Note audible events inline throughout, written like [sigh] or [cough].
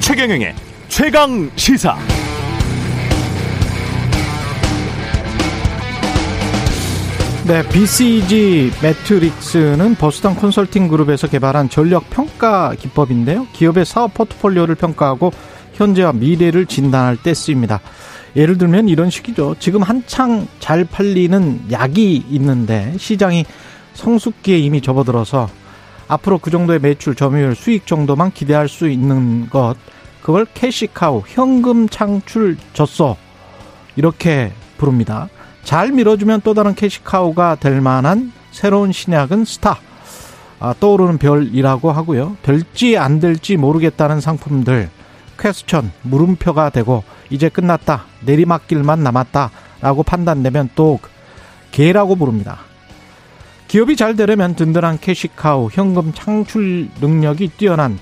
최경영의 최강 시사. 네, BCG 매트릭스는 버스당 컨설팅 그룹에서 개발한 전력 평가 기법인데요. 기업의 사업 포트폴리오를 평가하고 현재와 미래를 진단할 때 쓰입니다. 예를 들면 이런 식이죠. 지금 한창 잘 팔리는 약이 있는데 시장이 성숙기에 이미 접어들어서 앞으로 그 정도의 매출, 점유율, 수익 정도만 기대할 수 있는 것, 그걸 cash cow, 현금 창출 젖소. 이렇게 부릅니다. 잘 밀어주면 또 다른 cash cow가 될 만한 새로운 신약은 스타. 아, 떠오르는 별이라고 하고요. 될지 안 될지 모르겠다는 상품들. question, 물음표가 되고, 이제 끝났다. 내리막길만 남았다. 라고 판단되면 또 개라고 부릅니다. 기업이 잘 되려면 든든한 cash cow, 현금 창출 능력이 뛰어난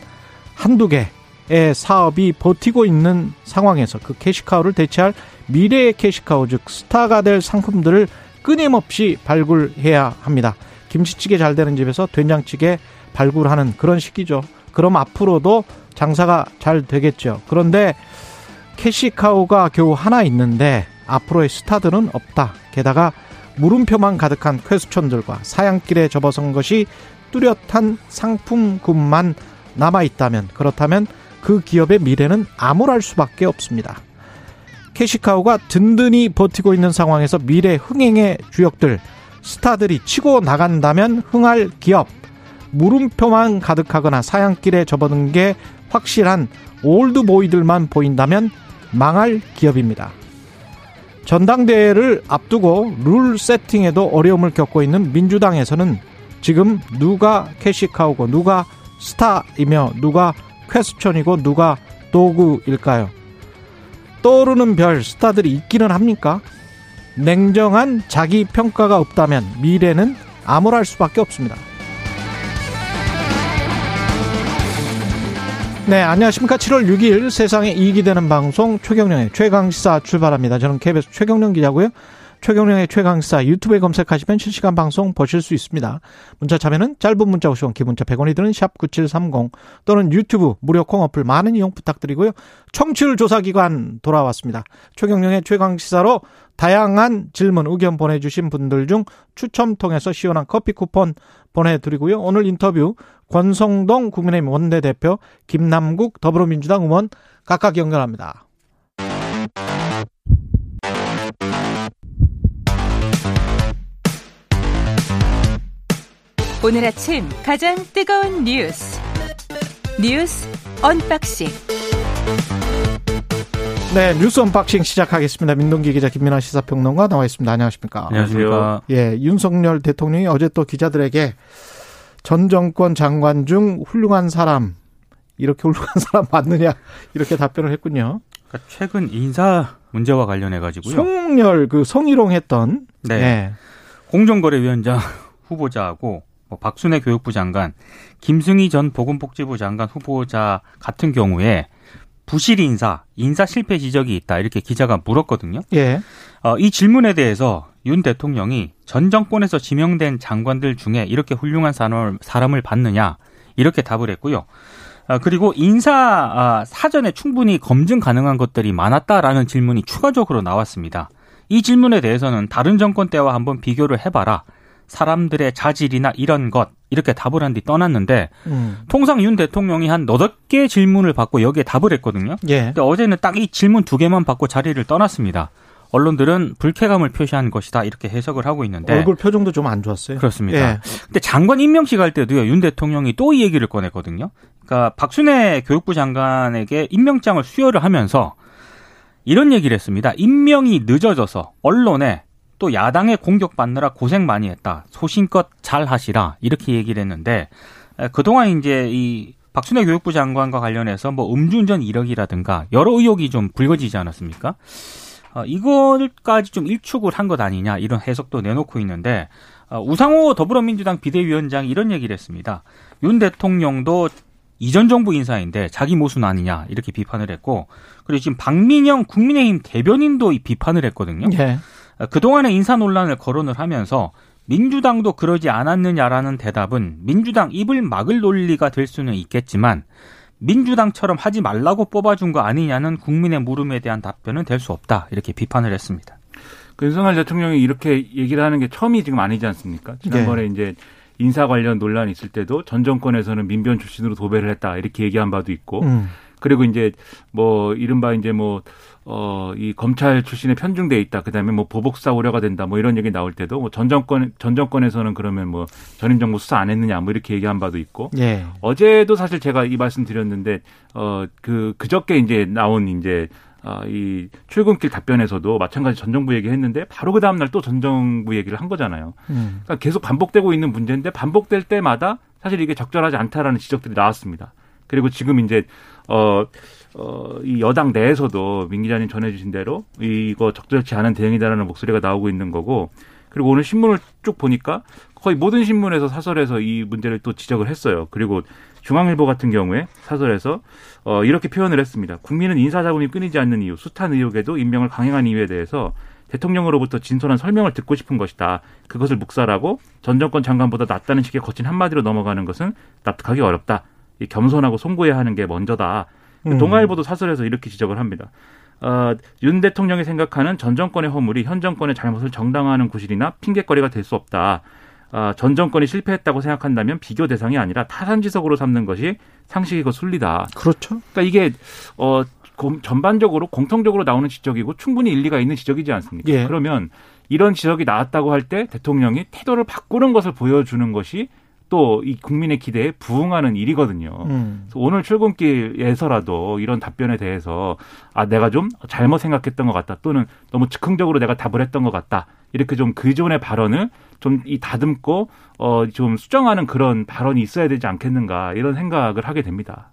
한두 개의 사업이 버티고 있는 상황에서 그 cash cow를 대체할 미래의 cash cow 즉 스타가 될 상품들을 끊임없이 발굴해야 합니다. 김치찌개 잘 되는 집에서 된장찌개 발굴하는 그런 시기죠. 그럼 앞으로도 장사가 잘 되겠죠. 그런데 캐시카우가 겨우 하나 있는데 앞으로의 스타들은 없다. 게다가 물음표만 가득한 퀘스천들과 사양길에 접어선 것이 뚜렷한 상품군만 남아있다면 그렇다면 그 기업의 미래는 암울할 수밖에 없습니다. 캐시카우가 든든히 버티고 있는 상황에서 미래 흥행의 주역들, 스타들이 치고 나간다면 흥할 기업, 물음표만 가득하거나 사양길에 접어든 게 확실한 올드보이들만 보인다면 망할 기업입니다. 전당대회를 앞두고 룰 세팅에도 어려움을 겪고 있는 민주당에서는 지금 누가 캐시카우고 누가 스타이며 누가 퀘스천이고 누가 도구일까요? 떠오르는 별 스타들이 있기는 합니까? 냉정한 자기 평가가 없다면 미래는 암울할 수밖에 없습니다. 네, 안녕하십니까. 7월 6일 세상에 이익이 되는 방송 최경령의 최강시사 출발합니다. 저는 KBS 최경령 기자고요. 최경령의 최강시사 유튜브에 검색하시면 실시간 방송 보실 수 있습니다. 문자 참여는 짧은 문자 50원, 기본자 100원이 드는 샵 9730 또는 유튜브 무료 콩 어플 많은 이용 부탁드리고요. 청취율 조사기관 돌아왔습니다. 최경령의 최강시사로 다양한 질문, 의견 보내주신 분들 중 추첨 통해서 시원한 커피 쿠폰 보내드리고요. 오늘 인터뷰 권성동 국민의힘 원내대표, 김남국 더불어민주당 의원 각각 연결합니다. 오늘 아침 가장 뜨거운 뉴스 뉴스 unboxing 네 뉴스 unboxing 시작하겠습니다. 민동기 기자 김민아 시사평론가 나와 있습니다. 안녕하십니까? 안녕하세요. 예, 윤석열 대통령이 어제 또 기자들에게 전 정권 장관 중 훌륭한 사람 이렇게 훌륭한 사람 맞느냐 이렇게 답변을 했군요. 그러니까 최근 인사 문제와 관련해 가지고요. 송열 그 성희롱했던 네. 예. 공정거래위원장 [laughs] 후보자하고 뭐 박순애 교육부 장관, 김승희 전 보건복지부 장관 후보자 같은 경우에 부실 인사, 인사 실패 지적이 있다 이렇게 기자가 물었거든요. 예. 어, 이 질문에 대해서 윤 대통령이 전 정권에서 지명된 장관들 중에 이렇게 훌륭한 사람을, 사람을 봤느냐 이렇게 답을 했고요. 아, 그리고 인사 아, 사전에 충분히 검증 가능한 것들이 많았다라는 질문이 추가적으로 나왔습니다. 이 질문에 대해서는 다른 정권 때와 한번 비교를 해봐라. 사람들의 자질이나 이런 것 이렇게 답을 한 뒤 떠났는데 음. 통상 윤 대통령이 한 너덟 개 질문을 받고 여기에 답을 했거든요. 예. 근데 어제는 딱 이 질문 두 개만 받고 자리를 떠났습니다. 언론들은 불쾌감을 표시한 것이다 이렇게 해석을 하고 있는데 얼굴 표정도 좀 안 좋았어요. 그렇습니다. 예. 근데 장관 임명식 할 때도요 윤 대통령이 또 이 얘기를 꺼냈거든요. 그러니까 박순애 교육부 장관에게 임명장을 수여를 하면서 이런 얘기를 했습니다. 임명이 늦어져서 언론에 또 야당에 공격받느라 고생 많이 했다. 소신껏 잘 하시라. 이렇게 얘기를 했는데 그동안 이제 이 박순애 교육부 장관과 관련해서 뭐 음주운전 이력이라든가 여러 의혹이 좀 불거지지 않았습니까? 어, 이걸까지 좀 일축을 한 것 아니냐 이런 해석도 내놓고 있는데 어, 우상호 더불어민주당 비대위원장이 이런 얘기를 했습니다. 윤 대통령도 이전 정부 인사인데 자기 모순 아니냐 이렇게 비판을 했고 그리고 지금 박민영 국민의힘 대변인도 이 비판을 했거든요. 예. 그동안의 인사 논란을 거론을 하면서 민주당도 그러지 않았느냐라는 대답은 민주당 입을 막을 논리가 될 수는 있겠지만 민주당처럼 하지 말라고 뽑아준 거 아니냐는 국민의 물음에 대한 답변은 될 수 없다 이렇게 비판을 했습니다. 그 윤석열 대통령이 이렇게 얘기를 하는 게 처음이 지금 아니지 않습니까? 지난번에 네. 이제 인사 관련 논란이 있을 때도 전 정권에서는 민변 출신으로 도배를 했다 이렇게 얘기한 바도 있고 음. 그리고 이제 뭐 이른바 이제 뭐 어, 이 검찰 출신에 편중돼 있다. 그다음에 뭐 보복사 우려가 된다. 뭐 이런 얘기 나올 때도 뭐 전 정권 전 정권에서는 그러면 뭐 전임 정부 수사 안 했느냐 뭐 이렇게 얘기한 바도 있고. 예. 어제도 사실 제가 이 말씀 드렸는데 어그 그저께 이제 나온 이제 아, 이 출근길 답변에서도 마찬가지 전 정부 얘기했는데 바로 그 다음 날 또 전 정부 얘기를 한 거잖아요. 음. 그러니까 계속 반복되고 있는 문제인데 반복될 때마다 사실 이게 적절하지 않다라는 지적들이 나왔습니다. 그리고 지금 이제 어, 어, 이 여당 내에서도 민 기자님 전해주신 대로 이거 적절치 않은 대응이다라는 목소리가 나오고 있는 거고 그리고 오늘 신문을 쭉 보니까 거의 모든 신문에서 사설에서 이 문제를 또 지적을 했어요. 그리고 중앙일보 같은 경우에 사설에서 어, 이렇게 표현을 했습니다. 국민은 인사자금이 끊이지 않는 이유, 숱한 의혹에도 임명을 강행한 이유에 대해서 대통령으로부터 진솔한 설명을 듣고 싶은 것이다. 그것을 묵살하고 전 정권 장관보다 낫다는 식의 거친 한마디로 넘어가는 것은 납득하기 어렵다. 이 겸손하고 송구해야 하는 게 먼저다. 음. 동아일보도 사설에서 이렇게 지적을 합니다. 어, 윤 대통령이 생각하는 전 정권의 허물이 현 정권의 잘못을 정당화하는 구실이나 핑계거리가 될 수 없다. 어, 전 정권이 실패했다고 생각한다면 비교 대상이 아니라 타산지석으로 삼는 것이 상식이고 순리다. 그렇죠. 그러니까 이게 어 전반적으로 공통적으로 나오는 지적이고 충분히 일리가 있는 지적이지 않습니까? 예. 그러면 이런 지적이 나왔다고 할 때 대통령이 태도를 바꾸는 것을 보여주는 것이 또 이 국민의 기대에 부응하는 일이거든요. 음. 오늘 출근길에서라도 이런 답변에 대해서 아 내가 좀 잘못 생각했던 것 같다 또는 너무 즉흥적으로 내가 답을 했던 것 같다 이렇게 좀 그전의 발언을 좀 이 다듬고 어 좀 수정하는 그런 발언이 있어야 되지 않겠는가 이런 생각을 하게 됩니다.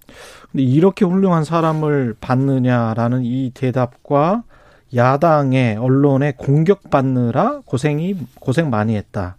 근데 이렇게 훌륭한 사람을 받느냐라는 이 대답과 야당의 언론에 공격받느라 고생이 고생 많이 했다.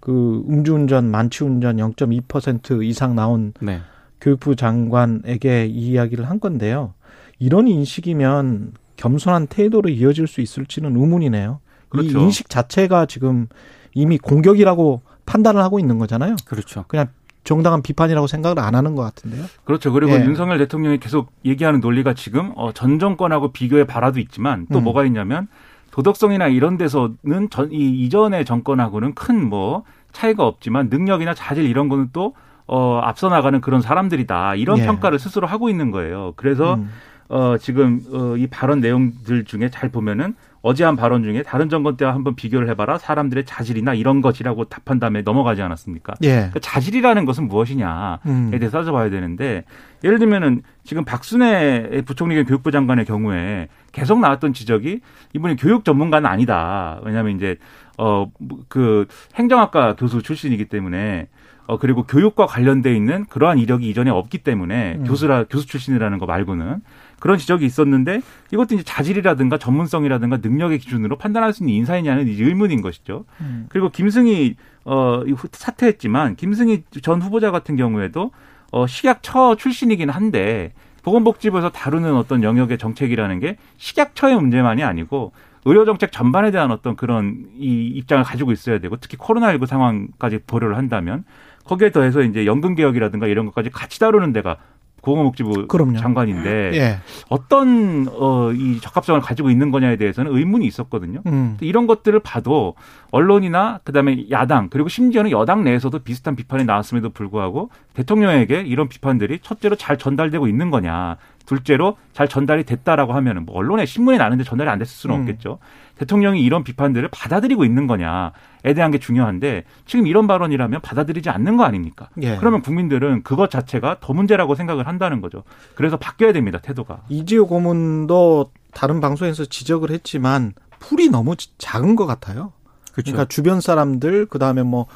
그 음주운전, 만취운전 0.2% 이상 나온 네. 교육부 장관에게 이 이야기를 한 건데요. 이런 인식이면 겸손한 태도로 이어질 수 있을지는 의문이네요. 그렇죠. 이 인식 자체가 지금 이미 공격이라고 판단을 하고 있는 거잖아요. 그렇죠. 그냥 정당한 비판이라고 생각을 안 하는 것 같은데요. 그렇죠. 그리고 예. 윤석열 대통령이 계속 얘기하는 논리가 지금 어, 전 정권하고 비교해 봐라도 있지만 또 음. 뭐가 있냐면 도덕성이나 이런 데서는 전, 이 이전의 정권하고는 큰 뭐 차이가 없지만 능력이나 자질 이런 거는 또 어, 앞서 나가는 그런 사람들이다. 이런 예. 평가를 스스로 하고 있는 거예요. 그래서 음. 어, 지금 어, 이 발언 내용들 중에 잘 보면은 어제 한 발언 중에 다른 정권 때와 한번 비교를 해봐라 사람들의 자질이나 이런 것이라고 답한 다음에 넘어가지 않았습니까? 예. 그러니까 자질이라는 것은 무엇이냐에 음. 대해서 따져봐야 되는데 예를 들면은 지금 박순애 부총리 겸 교육부 장관의 경우에 계속 나왔던 지적이 이분이 교육 전문가는 아니다. 왜냐하면 이제 어 그 행정학과 교수 출신이기 때문에 어 그리고 교육과 관련돼 있는 그러한 이력이 이전에 없기 때문에 음. 교수라 교수 출신이라는 거 말고는 그런 지적이 있었는데 이것도 이제 자질이라든가 전문성이라든가 능력의 기준으로 판단할 수 있는 인사이냐는 의문인 것이죠. 음. 그리고 김승희 어 사퇴했지만 김승희 전 후보자 같은 경우에도 어 식약처 출신이긴 한데 보건복지부에서 다루는 어떤 영역의 정책이라는 게 식약처의 문제만이 아니고 의료 정책 전반에 대한 어떤 그런 이 입장을 가지고 있어야 되고 특히 코로나19 상황까지 보려를 한다면 거기에 더해서 이제 연금 개혁이라든가 이런 것까지 같이 다루는 데가 고공복지부 그럼요. 장관인데 예. 어떤 어, 이 적합성을 가지고 있는 거냐에 대해서는 의문이 있었거든요. 음. 이런 것들을 봐도 언론이나 그다음에 야당 그리고 심지어는 여당 내에서도 비슷한 비판이 나왔음에도 불구하고 대통령에게 이런 비판들이 첫째로 잘 전달되고 있는 거냐, 둘째로 잘 전달이 됐다라고 하면은 뭐 언론에 신문에 나는데 전달이 안 됐을 수는 음. 없겠죠. 대통령이 이런 비판들을 받아들이고 있는 거냐에 대한 게 중요한데 지금 이런 발언이라면 받아들이지 않는 거 아닙니까? 예. 그러면 국민들은 그것 자체가 더 문제라고 생각을 한다는 거죠. 그래서 바뀌어야 됩니다, 태도가. 이지호 고문도 다른 방송에서 지적을 했지만 풀이 너무 작은 것 같아요. 그렇죠. 그러니까 주변 사람들 그 다음에 뭐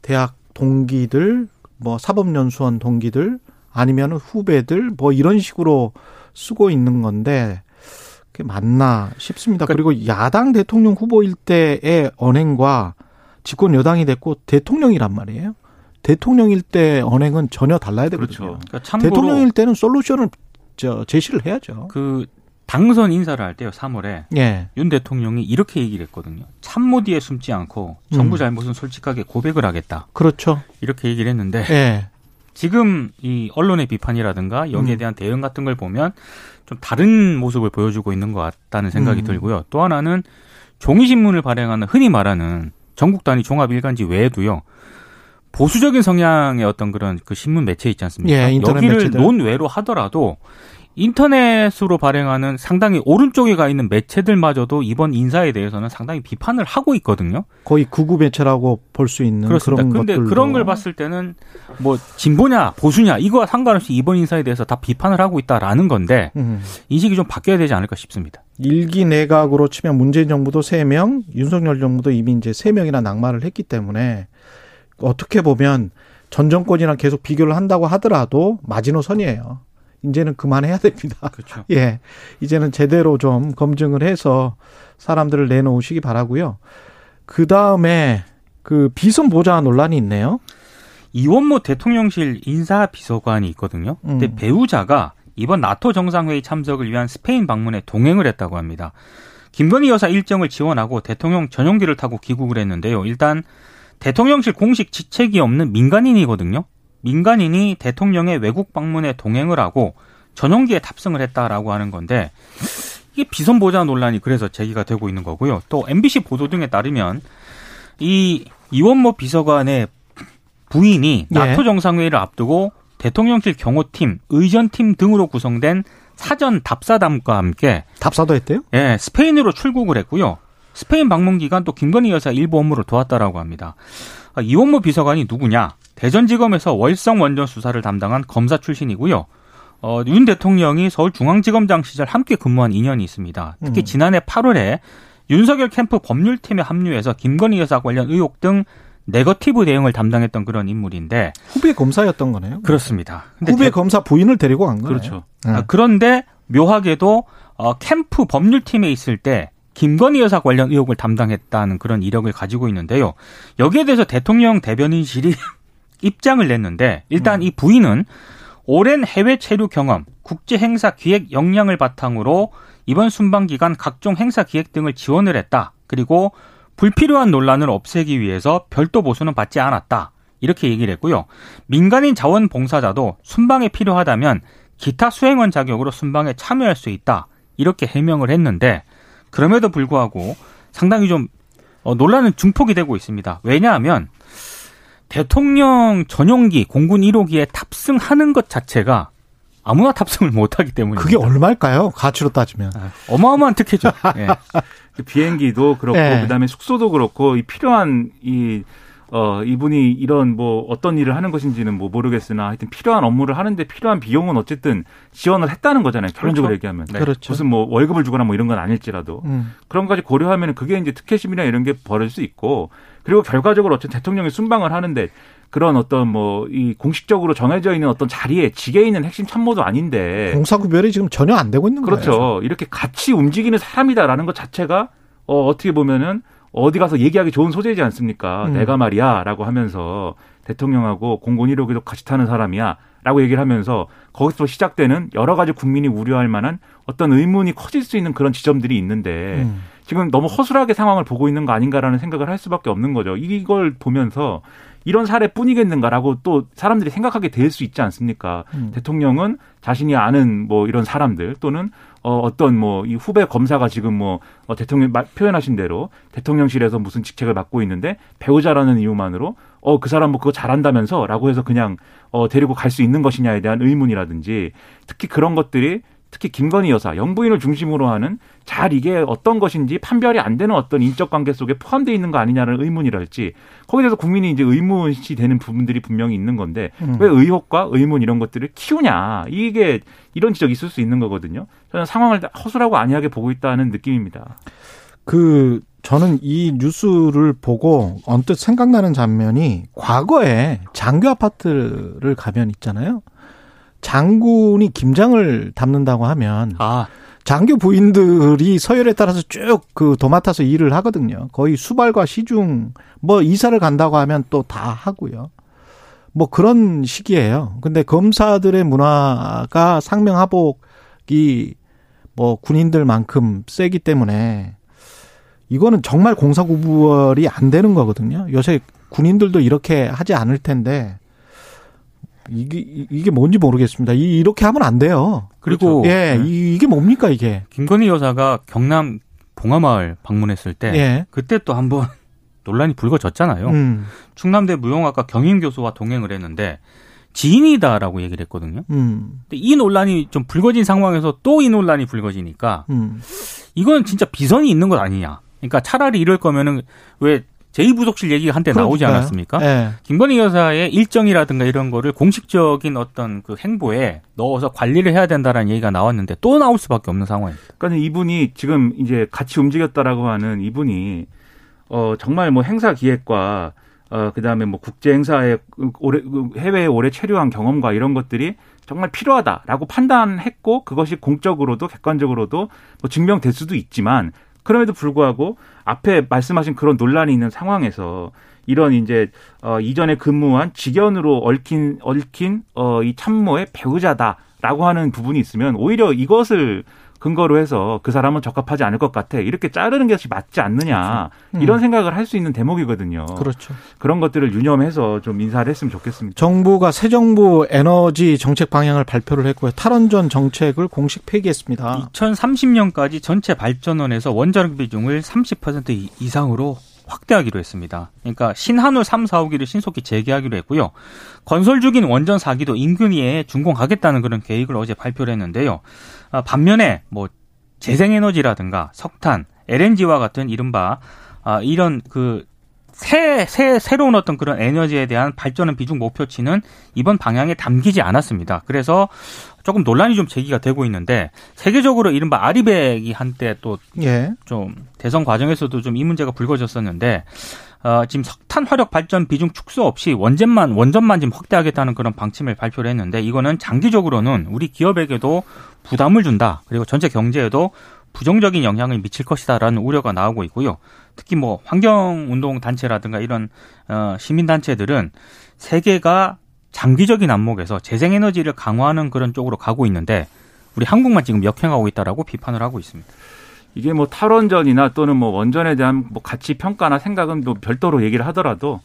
대학 동기들 뭐 사법연수원 동기들 아니면 후배들 뭐 이런 식으로 쓰고 있는 건데 그게 맞나 싶습니다. 그러니까 그리고 야당 대통령 후보일 때의 언행과 집권 여당이 됐고 대통령이란 말이에요. 대통령일 때 언행은 전혀 달라야 되거든요. 그렇죠. 그러니까 대통령일 때는 솔루션을 저 제시를 해야죠. 그 당선 인사를 할 때요, 3월에. 예. 윤 대통령이 이렇게 얘기를 했거든요. 참모 뒤에 숨지 않고 정부 음. 잘못은 솔직하게 고백을 하겠다. 그렇죠. 이렇게 얘기를 했는데 예. 지금 이 언론의 비판이라든가 여기에 음. 대한 대응 같은 걸 보면 좀 다른 모습을 보여주고 있는 것 같다는 생각이 음. 들고요. 또 하나는 종이신문을 발행하는 흔히 말하는 전국 단위 종합 일간지 외에도요. 보수적인 성향의 어떤 그런 그 신문 매체 있지 않습니까? 예, 인터넷 여기를 매체들. 논외로 하더라도 인터넷으로 발행하는 상당히 오른쪽에 가 있는 매체들마저도 이번 인사에 대해서는 상당히 비판을 하고 있거든요. 거의 구구 매체라고 볼 수 있는 그렇습니다. 그런 근데 것들도. 그런 걸 봤을 때는 뭐 진보냐 보수냐 이거와 상관없이 이번 인사에 대해서 다 비판을 하고 있다라는 건데 음. 인식이 좀 바뀌어야 되지 않을까 싶습니다. 일기 내각으로 치면 문재인 정부도 세명 윤석열 정부도 이미 이제 세명이나 낙마를 했기 때문에 어떻게 보면 전 정권이랑 계속 비교를 한다고 하더라도 마지노선이에요. 이제는 그만해야 됩니다. 그렇죠. [laughs] 예. 이제는 제대로 좀 검증을 해서 사람들을 내놓으시기 바라고요. 그 다음에 그 비선 보좌 논란이 있네요. 이원모 대통령실 인사 비서관이 있거든요. 근데 음. 배우자가 이번 나토 정상회의 참석을 위한 스페인 방문에 동행을 했다고 합니다. 김건희 여사 일정을 지원하고 대통령 전용기를 타고 귀국을 했는데요. 일단 대통령실 공식 지책이 없는 민간인이거든요. 민간인이 대통령의 외국 방문에 동행을 하고 전용기에 탑승을 했다라고 하는 건데 이게 비선 보좌 논란이 그래서 제기가 되고 있는 거고요. 또 MBC 보도 등에 따르면 이 이원모 비서관의 부인이 예. 나토 정상회의를 앞두고 대통령실 경호팀, 의전팀 등으로 구성된 사전 답사담과 함께 답사도 했대요? 예, 스페인으로 출국을 했고요. 스페인 방문 기간 또 김건희 여사 일부 업무를 도왔다라고 합니다. 아, 이원모 비서관이 누구냐? 대전지검에서 월성 원전 수사를 담당한 검사 출신이고요. 어, 윤 대통령이 서울중앙지검장 시절 함께 근무한 인연이 있습니다. 특히 음. 지난해 8월에 윤석열 캠프 법률팀에 합류해서 김건희 여사 관련 의혹 등 네거티브 대응을 담당했던 그런 인물인데 후배 검사였던 거네요. 그렇습니다. 후배 대- 검사 부인을 데리고 간 거네요. 그렇죠. 예. 아, 그런데 묘하게도 어, 캠프 법률팀에 있을 때 김건희 여사 관련 의혹을 담당했다는 그런 이력을 가지고 있는데요. 여기에 대해서 대통령 대변인실이 [laughs] 입장을 냈는데 일단 이 부인은 오랜 해외 체류 경험, 국제 행사 기획 역량을 바탕으로 이번 순방 기간 각종 행사 기획 등을 지원을 했다. 그리고 불필요한 논란을 없애기 위해서 별도 보수는 받지 않았다. 이렇게 얘기를 했고요. 민간인 자원봉사자도 순방에 필요하다면 기타 수행원 자격으로 순방에 참여할 수 있다. 이렇게 해명을 했는데 그럼에도 불구하고 상당히 좀 어, 논란은 중폭이 되고 있습니다. 왜냐하면 대통령 전용기 공군 1호기에 탑승하는 것 자체가 아무나 탑승을 못하기 때문입니다. 그게 얼마일까요? 가치로 따지면. 아, 어마어마한 특혜죠. [laughs] 예. 그 비행기도 그렇고 예. 그다음에 숙소도 그렇고 이 필요한 이 어, 이분이 이런 뭐 어떤 일을 하는 것인지는 뭐 모르겠으나 하여튼 필요한 업무를 하는데 필요한 비용은 어쨌든 지원을 했다는 거잖아요. 결론적으로 그렇죠. 얘기하면. 네. 그렇죠. 무슨 뭐 월급을 주거나 뭐 이런 건 아닐지라도 음. 그런 것까지 고려하면 그게 이제 특혜심이나 이런 게 벌어질 수 있고 그리고 결과적으로 어쨌든 대통령이 순방을 하는데 그런 어떤 뭐 이 공식적으로 정해져 있는 어떤 자리에 직에 있는 핵심 참모도 아닌데 공사구별이 지금 전혀 안 되고 있는 거예요. 그렇죠. 이렇게 같이 움직이는 사람이다라는 것 자체가 어, 어떻게 보면은 어디 가서 얘기하기 좋은 소재이지 않습니까? 음. 내가 말이야 라고 하면서 대통령하고 공군 1호기도 같이 타는 사람이야 라고 얘기를 하면서 거기서 시작되는 여러 가지 국민이 우려할 만한 어떤 의문이 커질 수 있는 그런 지점들이 있는데 음. 지금 너무 허술하게 상황을 보고 있는 거 아닌가라는 생각을 할 수밖에 없는 거죠. 이걸 보면서 이런 사례뿐이겠는가라고 또 사람들이 생각하게 될 수 있지 않습니까? 음. 대통령은 자신이 아는 뭐 이런 사람들 또는 어 어떤 뭐 이 후배 검사가 지금 뭐 어, 대통령 말- 표현하신 대로 대통령실에서 무슨 직책을 맡고 있는데 배우자라는 이유만으로 어 그 사람 뭐 그거 잘한다면서라고 해서 그냥 어 데리고 갈 수 있는 것이냐에 대한 의문이라든지 특히 그런 것들이 특히 김건희 여사 영부인을 중심으로 하는 잘 이게 어떤 것인지 판별이 안 되는 어떤 인적 관계 속에 포함되어 있는 거 아니냐는 의문이랄지 거기에 대해서 국민이 이제 의문이 되는 부분들이 분명히 있는 건데 음. 왜 의혹과 의문 이런 것들을 키우냐 이게 이런 지적이 있을 수 있는 거거든요. 저는 상황을 허술하고 안이하게 보고 있다는 느낌입니다. 그 저는 이 뉴스를 보고 언뜻 생각나는 장면이 과거에 장교 아파트를 가면 있잖아요. 장군이 김장을 담는다고 하면 아, 장교 부인들이 서열에 따라서 쭉 그 도맡아서 일을 하거든요. 거의 수발과 시중 뭐 이사를 간다고 하면 또 다 하고요. 뭐 그런 시기예요. 근데 검사들의 문화가 상명하복이 뭐 군인들만큼 세기 때문에 이거는 정말 공사구별이 안 되는 거거든요. 요새 군인들도 이렇게 하지 않을 텐데 이게 이게 뭔지 모르겠습니다. 이 이렇게 하면 안 돼요. 그리고 예, 네. 이- 이게 뭡니까 이게? 김건희 여사가 경남 봉하마을 방문했을 때 예. 그때 또 한번 [laughs] 논란이 불거졌잖아요. 음. 충남대 무용학과 경인 교수와 동행을 했는데 지인이다라고 얘기를 했거든요. 음. 근데 이 논란이 좀 불거진 상황에서 또 이 논란이 불거지니까 음. 이건 진짜 비선이 있는 것 아니냐. 그러니까 차라리 이럴 거면은 왜 제2부속실 얘기가 한때 나오지 그러니까요. 않았습니까? 예. 김건희 여사의 일정이라든가 이런 거를 공식적인 어떤 그 행보에 넣어서 관리를 해야 된다라는 얘기가 나왔는데 또 나올 수밖에 없는 상황입니다. 그러니까 이분이 지금 이제 같이 움직였다라고 하는 이분이 어 정말 뭐 행사 기획과 어 그다음에 뭐 국제 행사에 오래 해외에 오래 체류한 경험과 이런 것들이 정말 필요하다라고 판단했고 그것이 공적으로도 객관적으로도 뭐 증명될 수도 있지만 그럼에도 불구하고 앞에 말씀하신 그런 논란이 있는 상황에서 이런 이제 어 이전에 근무한 직연으로 얽힌 얽힌 어이 참모의 배우자다라고 하는 부분이 있으면 오히려 이것을 근거로 해서 그 사람은 적합하지 않을 것 같아 이렇게 자르는 것이 맞지 않느냐 음. 이런 생각을 할 수 있는 대목이거든요. 그렇죠. 그런 것들을 유념해서 좀 인사를 했으면 좋겠습니다. 정부가 새 정부 에너지 정책 방향을 발표를 했고요. 탈원전 정책을 공식 폐기했습니다. 2030년까지 전체 발전원에서 원자력 비중을 30% 이- 이상으로 확대하기로 했습니다. 그러니까 신한울 3, 4호기를 신속히 재개하기로 했고요. 건설 중인 원전 4기도 인근위에 준공하겠다는 그런 계획을 어제 발표를 했는데요. 아, 반면에 뭐 재생에너지라든가 석탄, LNG와 같은 이른바 아, 이런 그 새, 새, 새로운 어떤 그런 에너지에 대한 발전은 비중 목표치는 이번 방향에 담기지 않았습니다. 그래서 조금 논란이 좀 제기가 되고 있는데 세계적으로 이른바 아리백이 한때 또 예. 좀 대선 과정에서도 좀 이 문제가 불거졌었는데 어, 지금 석탄 화력 발전 비중 축소 없이 원전만 원전만 지금 확대하겠다는 그런 방침을 발표를 했는데 이거는 장기적으로는 우리 기업에게도 부담을 준다. 그리고 전체 경제에도 부정적인 영향을 미칠 것이다라는 우려가 나오고 있고요. 특히 뭐 환경 운동 단체라든가 이런 어, 시민 단체들은 세계가 장기적인 안목에서 재생에너지를 강화하는 그런 쪽으로 가고 있는데 우리 한국만 지금 역행하고 있다라고 비판을 하고 있습니다. 이게 뭐 탈원전이나 또는 뭐 원전에 대한 뭐 가치 평가나 생각은 또 별도로 얘기를 하더라도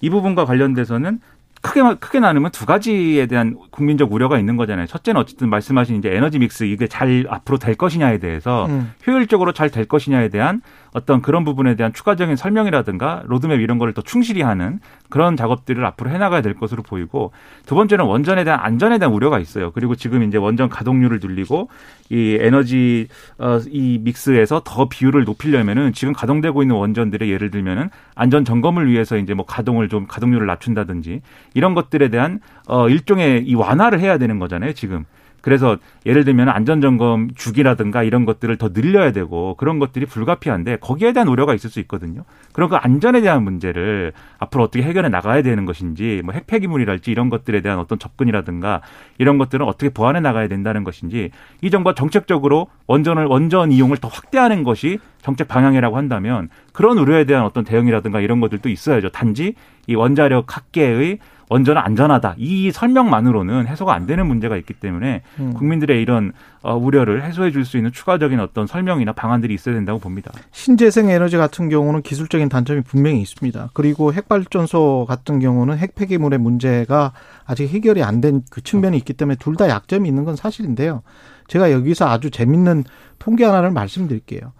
이 부분과 관련돼서는 크게 크게 나누면 두 가지에 대한 국민적 우려가 있는 거잖아요. 첫째는 어쨌든 말씀하신 이제 에너지 믹스 이게 잘 앞으로 될 것이냐에 대해서 음. 효율적으로 잘 될 것이냐에 대한 어떤 그런 부분에 대한 추가적인 설명이라든가 로드맵 이런 거를 더 충실히 하는 그런 작업들을 앞으로 해나가야 될 것으로 보이고 두 번째는 원전에 대한 안전에 대한 우려가 있어요. 그리고 지금 이제 원전 가동률을 늘리고 이 에너지 어, 이 믹스에서 더 비율을 높이려면은 지금 가동되고 있는 원전들의 예를 들면은 안전 점검을 위해서 이제 뭐 가동을 좀 가동률을 낮춘다든지 이런 것들에 대한 어 일종의 이 완화를 해야 되는 거잖아요. 지금. 그래서 예를 들면 안전점검 주기라든가 이런 것들을 더 늘려야 되고 그런 것들이 불가피한데 거기에 대한 우려가 있을 수 있거든요. 그런 그 안전에 대한 문제를 앞으로 어떻게 해결해 나가야 되는 것인지 뭐 핵폐기물이랄지 이런 것들에 대한 어떤 접근이라든가 이런 것들은 어떻게 보완해 나가야 된다는 것인지 이 정부가 정책적으로 원전을 원전 이용을 더 확대하는 것이 정책 방향이라고 한다면 그런 우려에 대한 어떤 대응이라든가 이런 것들도 있어야죠. 단지 이 원자력 학계의 원전은 안전하다. 이 설명만으로는 해소가 안 되는 문제가 있기 때문에 음. 국민들의 이런 어, 우려를 해소해 줄 수 있는 추가적인 어떤 설명이나 방안들이 있어야 된다고 봅니다. 신재생 에너지 같은 경우는 기술적인 단점이 분명히 있습니다. 그리고 핵발전소 같은 경우는 핵 폐기물의 문제가 아직 해결이 안 된 그 측면이 있기 때문에 둘 다 약점이 있는 건 사실인데요. 제가 여기서 아주 재밌는 통계 하나를 말씀드릴게요.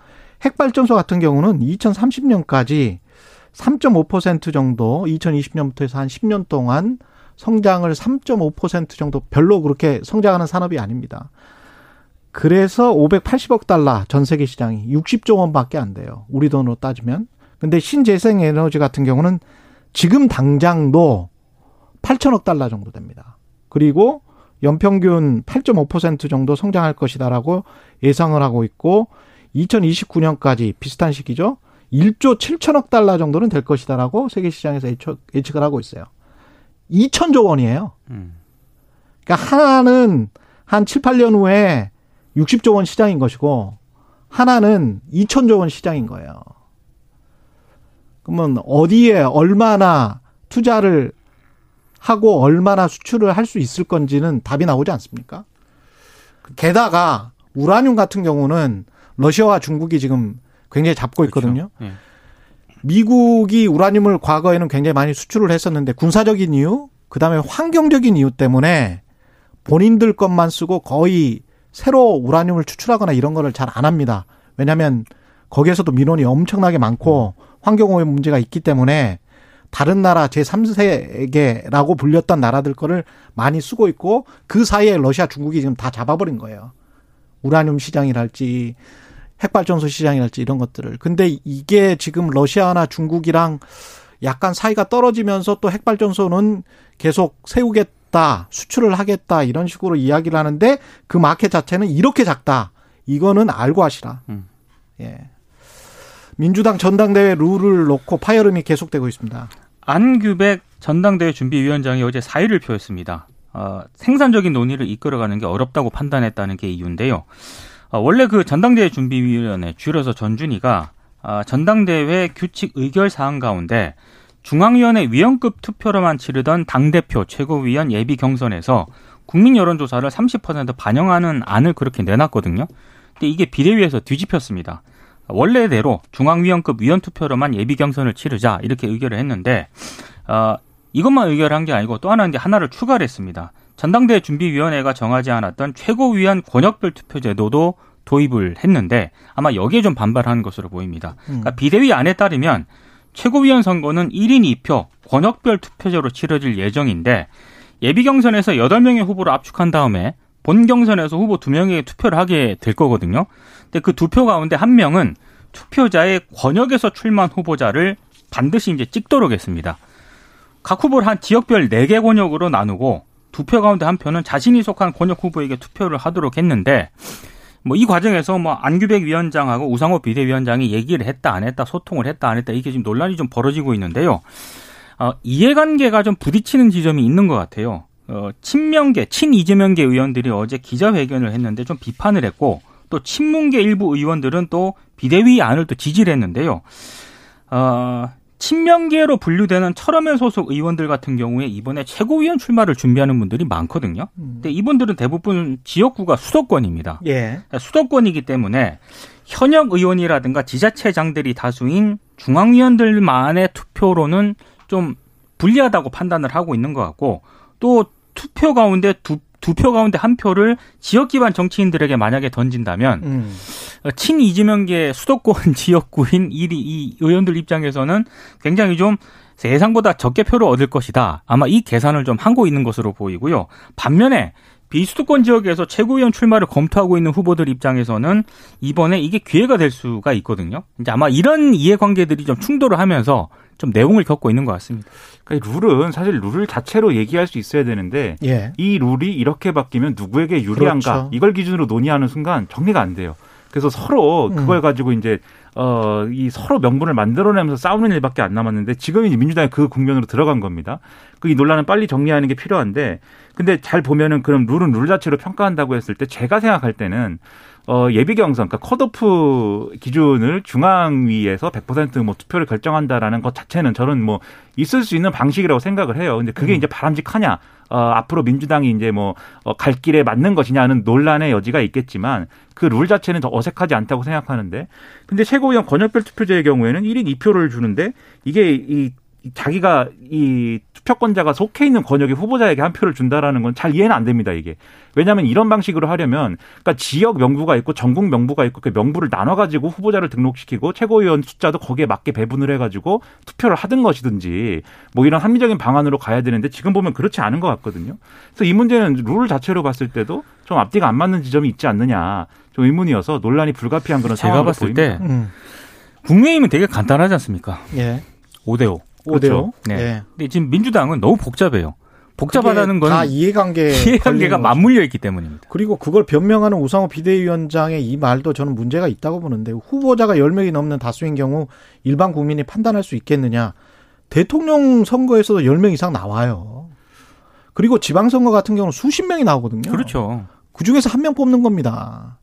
핵발전소 같은 경우는 2030년까지 3.5% 정도 2020년부터 해서 한 10년 동안 성장을 3.5% 정도 별로 그렇게 성장하는 산업이 아닙니다. 그래서 580억 달러 전 세계 시장이 60조 원밖에 안 돼요. 우리 돈으로 따지면. 근데 신재생 에너지 같은 경우는 지금 당장도 8천억 달러 정도 됩니다. 그리고 연평균 8.5% 정도 성장할 것이다라고 예상을 하고 있고 2029년까지 비슷한 시기죠. 1조 7천억 달러 정도는 될 것이다라고 세계 시장에서 예측 을 하고 있어요. 2천조 원이에요. 음. 그러니까 하나는 한 7, 8년 후에 60조 원 시장인 것이고 하나는 2천조 원 시장인 거예요. 그러면 어디에 얼마나 투자를 하고 얼마나 수출을 할 수 있을 건지는 답이 나오지 않습니까? 게다가 우라늄 같은 경우는 러시아와 중국이 지금 굉장히 잡고 있거든요. 그렇죠. 예. 미국이 우라늄을 과거에는 굉장히 많이 수출을 했었는데 군사적인 이유, 그다음에 환경적인 이유 때문에 본인들 것만 쓰고 거의 새로 우라늄을 추출하거나 이런 거를 잘 안 합니다. 왜냐하면 거기에서도 민원이 엄청나게 많고 환경오염 문제가 있기 때문에 다른 나라 제3세계라고 불렸던 나라들 거를 많이 쓰고 있고 그 사이에 러시아, 중국이 지금 다 잡아버린 거예요. 우라늄 시장이랄지 핵발전소 시장이랄지 이런 것들을. 근데 이게 지금 러시아나 중국이랑 약간 사이가 떨어지면서 또 핵발전소는 계속 세우겠다, 수출을 하겠다 이런 식으로 이야기를 하는데 그 마켓 자체는 이렇게 작다. 이거는 알고 하시라. 음. 예. 민주당 전당대회 룰을 놓고 파열음이 계속되고 있습니다. 안규백 전당대회 준비위원장이 어제 사의를 표했습니다. 어, 생산적인 논의를 이끌어가는 게 어렵다고 판단했다는 게 이유인데요. 어, 원래 그 전당대회 준비위원회 줄여서 전준이가 어, 전당대회 규칙 의결 사항 가운데 중앙위원회 위원급 투표로만 치르던 당대표 최고위원 예비 경선에서 국민 여론조사를 30% 반영하는 안을 그렇게 내놨거든요. 근데 이게 비대위에서 뒤집혔습니다. 원래대로 중앙위원급 위원 투표로만 예비 경선을 치르자 이렇게 의결을 했는데 어, 이것만 의결한 게 아니고 또 하나 이제 하나를 추가를 했습니다. 전당대회 준비위원회가 정하지 않았던 최고위원 권역별 투표 제도도 도입을 했는데 아마 여기에 좀 반발하는 것으로 보입니다. 그러니까 비대위 안에 따르면 최고위원 선거는 1인 2표 권역별 투표제로 치러질 예정인데 예비 경선에서 8명의 후보를 압축한 다음에 본 경선에서 후보 2명에게 투표를 하게 될 거거든요. 근데 그 두 표 가운데 한 명은 투표자의 권역에서 출마한 후보자를 반드시 이제 찍도록 했습니다. 각 후보를 한 지역별 4개 권역으로 나누고 두 표 가운데 한 표는 자신이 속한 권역 후보에게 투표를 하도록 했는데 뭐 이 과정에서 뭐 안규백 위원장하고 우상호 비대위원장이 얘기를 했다 안 했다 소통을 했다 안 했다 이게 지금 논란이 좀 벌어지고 있는데요. 어, 이해관계가 좀 부딪히는 지점이 있는 것 같아요. 어, 친명계, 친이재명계 의원들이 어제 기자회견을 했는데 좀 비판을 했고 또 친문계 일부 의원들은 또 비대위 안을 또 지지를 했는데요. 어, 친명계로 분류되는 철험회 소속 의원들 같은 경우에 이번에 최고위원 출마를 준비하는 분들이 많거든요. 근데 이분들은 대부분 지역구가 수도권입니다. 예. 수도권이기 때문에 현역 의원이라든가 지자체장들이 다수인 중앙위원들만의 투표로는 좀 불리하다고 판단을 하고 있는 것 같고 또 투표 가운데 두, 두 표 가운데 한 표를 지역 기반 정치인들에게 만약에 던진다면 음. 어, 친 이재명계 수도권 [laughs] 지역구인 이, 이 의원들 입장에서는 굉장히 좀 예상보다 적게 표를 얻을 것이다. 아마 이 계산을 좀 하고 있는 것으로 보이고요. 반면에 비수도권 지역에서 최고위원 출마를 검토하고 있는 후보들 입장에서는 이번에 이게 기회가 될 수가 있거든요. 이제 아마 이런 이해관계들이 좀 충돌을 하면서 좀 내용을 겪고 있는 것 같습니다. 그러니까 이 룰은 사실 룰을 자체로 얘기할 수 있어야 되는데 예. 이 룰이 이렇게 바뀌면 누구에게 유리한가 그렇죠. 이걸 기준으로 논의하는 순간 정리가 안 돼요. 그래서 서로 음. 그걸 가지고 이제 어 이 서로 명분을 만들어내면서 싸우는 일밖에 안 남았는데 지금 이제 민주당이 그 국면으로 들어간 겁니다. 그 이 논란은 빨리 정리하는 게 필요한데 근데 잘 보면은 그럼 룰은 룰 자체로 평가한다고 했을 때 제가 생각할 때는 어, 예비 경선, 그러니까 컷오프 기준을 중앙위에서 100%뭐 투표를 결정한다라는 것 자체는 저는 뭐 있을 수 있는 방식이라고 생각을 해요. 근데 그게 이제 바람직하냐? 어, 앞으로 민주당이 이제 뭐, 어, 갈 길에 맞는 것이냐는 논란의 여지가 있겠지만 그 룰 자체는 더 어색하지 않다고 생각하는데 근데 최고위원 권역별 투표제의 경우에는 1인 2표를 주는데 이게 이이 자기가 이 투표권자가 속해 있는 권역의 후보자에게 한 표를 준다라는 건 잘 이해는 안 됩니다, 이게. 왜냐하면 이런 방식으로 하려면 그러니까 지역 명부가 있고 전국 명부가 있고 그 명부를 나눠 가지고 후보자를 등록시키고 최고위원 숫자도 거기에 맞게 배분을 해 가지고 투표를 하든 것이든지 뭐 이런 합리적인 방안으로 가야 되는데 지금 보면 그렇지 않은 것 같거든요. 그래서 이 문제는 룰 자체로 봤을 때도 좀 앞뒤가 안 맞는 지점이 있지 않느냐 좀 의문이어서 논란이 불가피한 그런 제가 봤을 보입니다. 때 음. 국민의힘은 되게 간단하지 않습니까? 예. 5대 5. 오대오. 네. 예. 근데 지금 민주당은 너무 복잡해요. 복잡하다는 그게 다건 이해관계 이해관계가. 맞물려 있기 때문입니다. 그리고 그걸 변명하는 우상호 비대위원장의 이 말도 저는 문제가 있다고 보는데 후보자가 10명이 넘는 다수인 경우 일반 국민이 판단할 수 있겠느냐. 대통령 선거에서도 10명 이상 나와요. 그리고 지방선거 같은 경우는 수십 명이 나오거든요. 그렇죠. 그 중에서 한 명 뽑는 겁니다.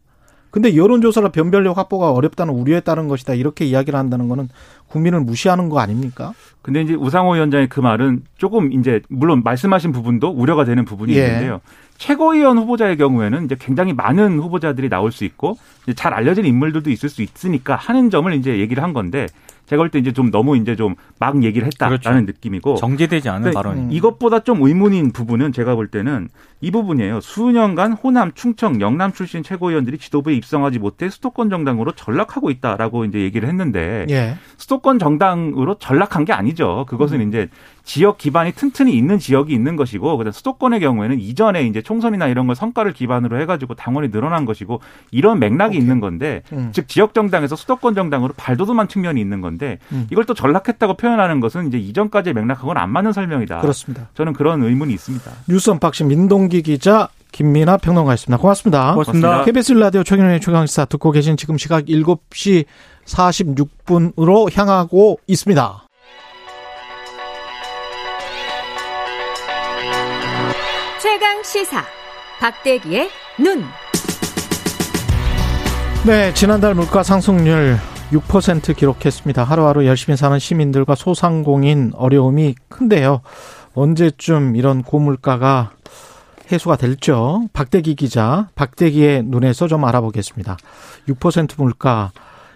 근데 여론조사로 변별력 확보가 어렵다는 우려에 따른 것이다. 이렇게 이야기를 한다는 거는 국민을 무시하는 거 아닙니까? 근데 이제 우상호 위원장의 그 말은 조금 이제 물론 말씀하신 부분도 우려가 되는 부분이 예. 있는데요. 최고위원 후보자의 경우에는 이제 굉장히 많은 후보자들이 나올 수 있고 잘 알려진 인물들도 있을 수 있으니까 하는 점을 이제 얘기를 한 건데 제가 볼 때 이제 좀 너무 이제 좀 막 얘기를 했다라는 그렇죠. 느낌이고 정제되지 않은 발언. 이것보다 좀 의문인 부분은 제가 볼 때는 이 부분이에요. 수년간 호남, 충청, 영남 출신 최고위원들이 지도부에 입성하지 못해 수도권 정당으로 전락하고 있다라고 이제 얘기를 했는데 예. 수도권 정당으로 전락한 게 아니죠. 그것은 음. 이제 지역 기반이 튼튼히 있는 지역이 있는 것이고 그다음 수도권의 경우에는 이전에 이제 총선이나 이런 걸 성과를 기반으로 해가지고 당원이 늘어난 것이고 이런 맥락이 오케이. 있는 건데 음. 즉 지역 정당에서 수도권 정당으로 발돋움한 측면이 있는 건데 음. 이걸 또 전락했다고 표현하는 것은 이제 이전까지의 맥락하고는 안 맞는 설명이다. 그렇습니다. 저는 그런 의문이 있습니다. 뉴스 unboxing 민동기 기자 김민아 평론가였습니다. 고맙습니다. 고맙습니다. KBS 라디오 최경영의 최강시사 듣고 계신 지금 시각 7시 46분으로 향하고 있습니다. 최강 시사 박대기의 눈. 네, 지난달 물가 상승률 6% 기록했습니다. 하루하루 열심히 사는 시민들과 소상공인 어려움이 큰데요. 언제쯤 이런 고물가가 해소가 될죠? 박대기 기자, 박대기의 눈에서 좀 알아보겠습니다. 6% 물가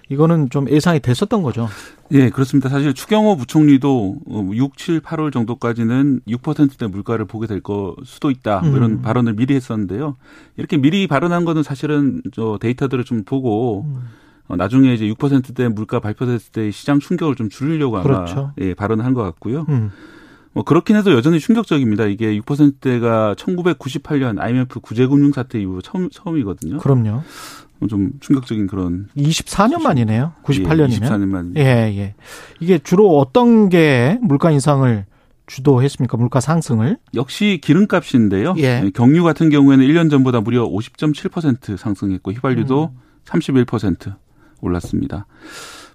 이거는 좀 예상이 됐었던 거죠. 예, 그렇습니다. 사실 추경호 부총리도 6, 7, 8월 정도까지는 6%대 물가를 보게 될 거 수도 있다. 뭐 이런 음. 발언을 미리 했었는데요. 이렇게 미리 발언한 거는 사실은 저 데이터들을 좀 보고 음. 어, 나중에 이제 6%대 물가 발표됐을 때 시장 충격을 좀 줄이려고 아마 그렇죠. 예, 발언을 한것 같고요. 음. 뭐 그렇긴 해도 여전히 충격적입니다. 이게 6%대가 1998년 IMF 구제금융 사태 이후 처음 처음이거든요. 그럼요. 좀 충격적인 그런 24년 만이네요. 98년이면. 예, 24년 만. 예, 예. 이게 주로 어떤 게 물가 인상을 주도했습니까? 물가 상승을? 역시 기름값인데요. 예. 경유 같은 경우에는 1년 전보다 무려 50.7% 상승했고 휘발유도 음. 31% 올랐습니다.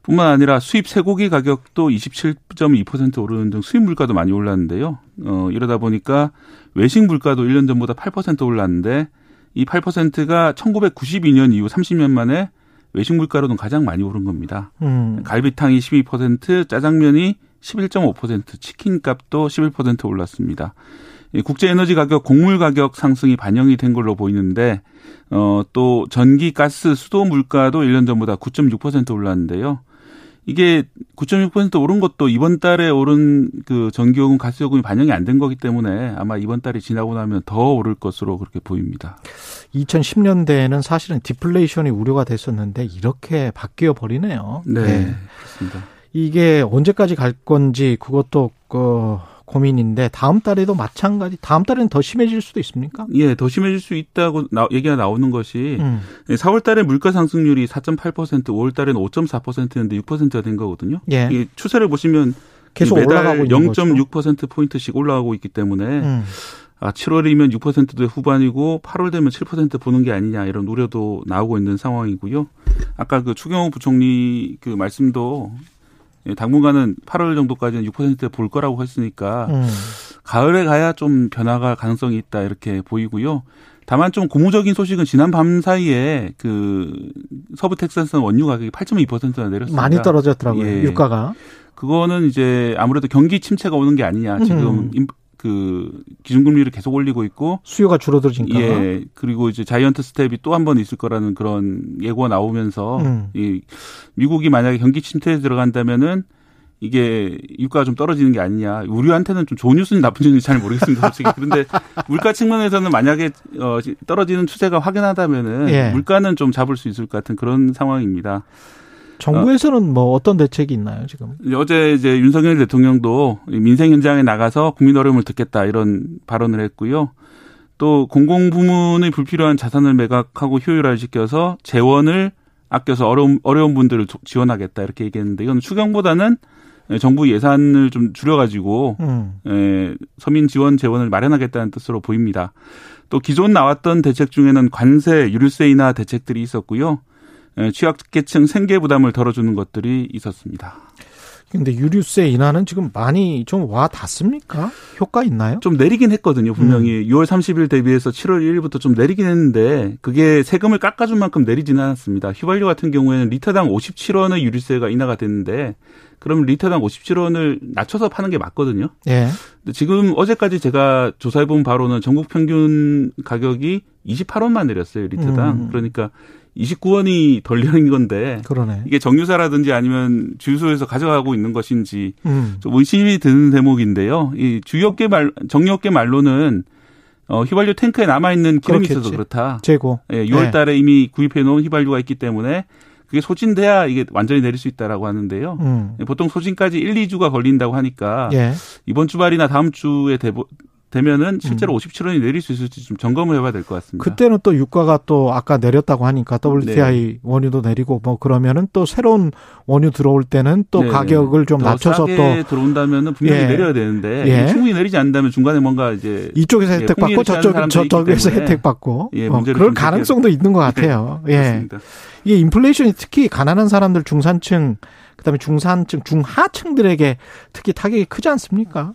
뿐만 아니라 수입 쇠고기 가격도 27.2% 오르는 등 수입 물가도 많이 올랐는데요. 어, 이러다 보니까 외식 물가도 1년 전보다 8% 올랐는데 이 8%가 1992년 이후 30년 만에 외식 물가로는 가장 많이 오른 겁니다. 음. 갈비탕이 12%, 짜장면이 11.5%, 치킨 값도 11% 올랐습니다. 국제 에너지 가격, 곡물 가격 상승이 반영이 된 걸로 보이는데 어, 또 전기, 가스, 수도 물가도 1년 전보다 9.6% 올랐는데요. 이게 9.6% 오른 것도 이번 달에 오른 그 전기요금, 가스요금이 반영이 안 된 거기 때문에 아마 이번 달이 지나고 나면 더 오를 것으로 그렇게 보입니다. 2010년대에는 사실은 디플레이션이 우려가 됐었는데 이렇게 바뀌어 버리네요. 네, 네. 그렇습니다. 이게 언제까지 갈 건지 그것도 그 고민인데 다음 달에도 마찬가지 다음 달에는 더 심해질 수도 있습니까? 예, 더 심해질 수 있다고 나, 얘기가 나오는 것이 음. 4월 예, 달에 물가 상승률이 4.8% 5월 달에는 5.4%였는데 6%가 된 거거든요. 예. 이 추세를 보시면 계속 매달 0.6% 포인트씩 올라가고 있기 때문에 음. 아, 7월이면 6%대 후반이고 8월 되면 7% 보는 게 아니냐 이런 우려도 나오고 있는 상황이고요. 아까 그 추경호 부총리 그 말씀도 예, 당분간은 8월 정도까지는 6%대 볼 거라고 했으니까 음. 가을에 가야 좀 변화가 가능성이 있다 이렇게 보이고요. 다만 좀 고무적인 소식은 지난 밤 사이에 그 서부 텍사스산 원유 가격이 8.2%나 내렸습니다. 많이 떨어졌더라고요. 예. 유가가. 그거는 이제 아무래도 경기 침체가 오는 게 아니냐. 지금 음. 그 기준금리를 계속 올리고 있고 수요가 줄어들지니까 예 그리고 이제 자이언트 스텝이 또 한 번 있을 거라는 그런 예고가 나오면서 음. 이 미국이 만약에 경기 침체에 들어간다면은 이게 유가가 좀 떨어지는 게 아니냐. 우리한테는 좀 좋은 뉴스인지 나쁜 뉴스인지 잘 모르겠습니다. 솔직히. 그런데 [laughs] 물가 측면에서는 만약에 어 떨어지는 추세가 확연하다면은 예. 물가는 좀 잡을 수 있을 것 같은 그런 상황입니다. 정부에서는 뭐 어떤 대책이 있나요, 지금? 어제 이제 윤석열 대통령도 민생 현장에 나가서 국민 어려움을 듣겠다 이런 발언을 했고요. 또 공공부문의 불필요한 자산을 매각하고 효율화시켜서 재원을 아껴서 어려운 어려운 분들을 지원하겠다 이렇게 얘기했는데 이건 추경보다는 정부 예산을 좀 줄여가지고 음. 에, 서민 지원 재원을 마련하겠다는 뜻으로 보입니다. 또 기존 나왔던 대책 중에는 관세, 유류세 인하 대책들이 있었고요. 예, 취약계층 생계 부담을 덜어주는 것들이 있었습니다. 근데 유류세 인하는 지금 많이 좀 와 닿습니까? 효과 있나요? 좀 내리긴 했거든요. 분명히 음. 6월 30일 대비해서 7월 1일부터 좀 내리긴 했는데 그게 세금을 깎아준 만큼 내리지는 않았습니다. 휘발유 같은 경우에는 리터당 57원의 유류세가 인하가 됐는데 그럼 리터당 57원을 낮춰서 파는 게 맞거든요. 예. 근데 지금 어제까지 제가 조사해 본 바로는 전국 평균 가격이 28원만 내렸어요, 리터당. 음. 그러니까 29원이 덜 내린 건데 그러네. 이게 정유사라든지 아니면 주유소에서 가져가고 있는 것인지 음. 좀 의심이 드는 대목인데요. 이 주유업계 말 정유업계 말로는 어, 휘발유 탱크에 남아 있는 기름이. 있어서 그렇다. 재고. 예, 6월 달에 네. 이미 구입해 놓은 휘발유가 있기 때문에 그게 소진돼야 이게 완전히 내릴 수 있다라고 하는데요. 음. 보통 소진까지 1, 2주가 걸린다고 하니까 예. 이번 주말이나 다음 주에 대보, 되면은 실제로 음. 57원이 내릴 수 있을지 좀 점검을 해봐야 될 것 같습니다. 그때는 또 유가가 또 아까 내렸다고 하니까 WTI 네. 원유도 내리고 뭐 그러면은 또 새로운 원유 들어올 때는 또 네. 가격을 좀 낮춰서 또 들어온다면은 분명히 예. 내려야 되는데 예. 충분히 내리지 않는다면 중간에 뭔가 이제 이쪽에서 혜택 받고 저쪽 저쪽에서 혜택 받고 예, 어, 그럴 가능성도 있는 것 [laughs] 같아요. 네. 예. 그렇습니다. 이게 인플레이션이 특히 가난한 사람들 중산층 그다음에 중산층 중하층들에게 특히 타격이 크지 않습니까?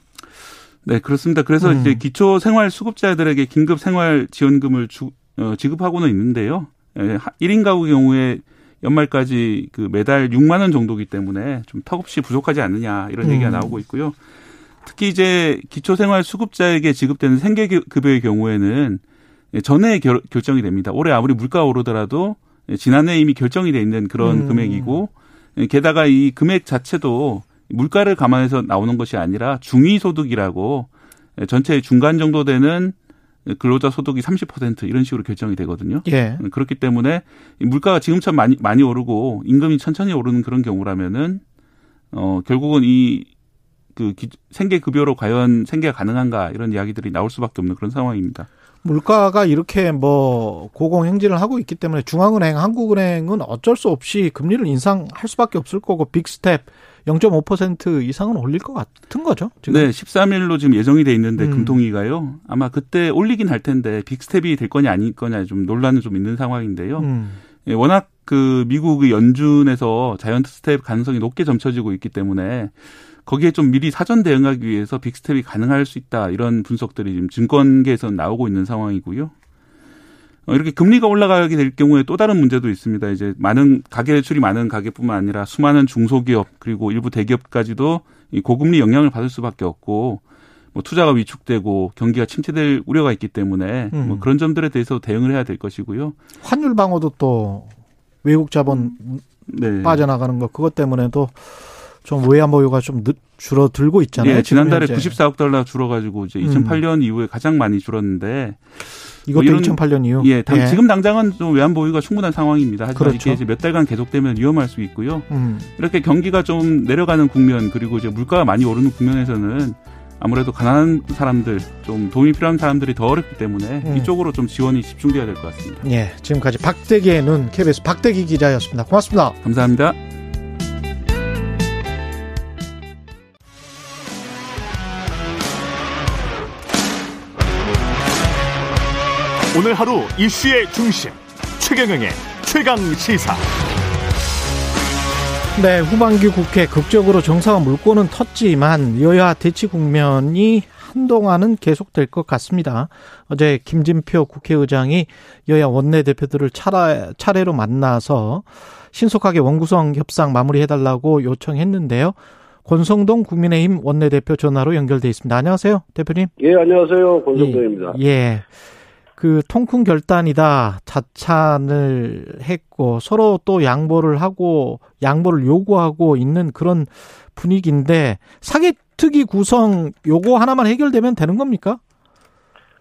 네, 그렇습니다. 그래서 음. 이제 기초 생활 수급자들에게 긴급 생활 지원금을 주, 어, 지급하고는 있는데요. 예, 1인 가구 경우에 연말까지 그 매달 6만 원 정도기 때문에 좀 턱없이 부족하지 않느냐 이런 얘기가 음. 나오고 있고요. 특히 이제 기초생활 수급자에게 지급되는 생계급여의 경우에는 전에 결, 결정이 됩니다. 올해 아무리 물가가 오르더라도 지난해 이미 결정이 돼 있는 그런 음. 금액이고 게다가 이 금액 자체도 물가를 감안해서 나오는 것이 아니라 중위소득이라고 전체 중간 정도 되는 근로자 소득이 30% 이런 식으로 결정이 되거든요. 예. 그렇기 때문에 물가가 지금처럼 많이 많이 오르고 임금이 천천히 오르는 그런 경우라면은 어 결국은 이그 생계 급여로 과연 생계가 가능한가 이런 이야기들이 나올 수밖에 없는 그런 상황입니다. 물가가 이렇게 뭐 고공행진을 하고 있기 때문에 중앙은행, 한국은행은 어쩔 수 없이 금리를 인상할 수밖에 없을 거고 big step 0.5% 이상은 올릴 것 같은 거죠. 지금. 네, 13일로 지금 예정이 돼 있는데 음. 금통위가요. 아마 그때 올리긴 할 텐데 big step이 될 거냐 아닐 거냐 좀 논란은 좀 있는 상황인데요. 음. 예, 워낙 그 미국의 연준에서 giant step 가능성이 높게 점쳐지고 있기 때문에 거기에 좀 미리 사전 대응하기 위해서 big step이 가능할 수 있다 이런 분석들이 지금 증권계에서 나오고 있는 상황이고요. 어, 이렇게 금리가 올라가게 될 경우에 또 다른 문제도 있습니다. 이제 많은 가계 대출이 많은 가계뿐만 아니라 수많은 중소기업 그리고 일부 대기업까지도 이 고금리 영향을 받을 수밖에 없고 뭐 투자가 위축되고 경기가 침체될 우려가 있기 때문에 뭐 음. 뭐 그런 점들에 대해서 대응을 해야 될 것이고요. 환율 방어도 또 외국 자본 네. 빠져나가는 거 그것 때문에도 좀 외환 보유가 좀 줄어들고 있잖아요. 네, 지난달에 94억 달러 줄어가지고 이제 2008년 음. 이후에 가장 많이 줄었는데 이것도 뭐 2008년 이후. 예, 당, 예. 지금 당장은 좀 외환 보유가 충분한 상황입니다. 하지만 그렇죠. 이게 이제 몇 달간 계속되면 위험할 수 있고요. 음. 이렇게 경기가 좀 내려가는 국면 그리고 이제 물가가 많이 오르는 국면에서는 아무래도 가난한 사람들 좀 도움이 필요한 사람들이 더 어렵기 때문에 음. 이쪽으로 좀 지원이 집중돼야 될 것 같습니다. 예, 지금까지 박대기의 눈 KBS 박대기 기자였습니다. 고맙습니다. 감사합니다. 오늘 하루 이슈의 중심 최경영의 최강 시사. 네, 후반기 국회 극적으로 정상화 물꼬는 텄지만 여야 대치 국면이 한동안은 계속될 것 같습니다. 어제 김진표 국회의장이 여야 원내대표들을 차례, 차례로 만나서 신속하게 원구성 협상 마무리해달라고 요청했는데요. 권성동 국민의힘 원내대표 전화로 연결돼 있습니다. 안녕하세요, 대표님. 예, 안녕하세요. 권성동입니다. 예. 예. 그 통큰 결단이다 자찬을 했고 서로 또 양보를 하고 양보를 요구하고 있는 그런 분위기인데 사개특위 구성 요거 하나만 해결되면 되는 겁니까?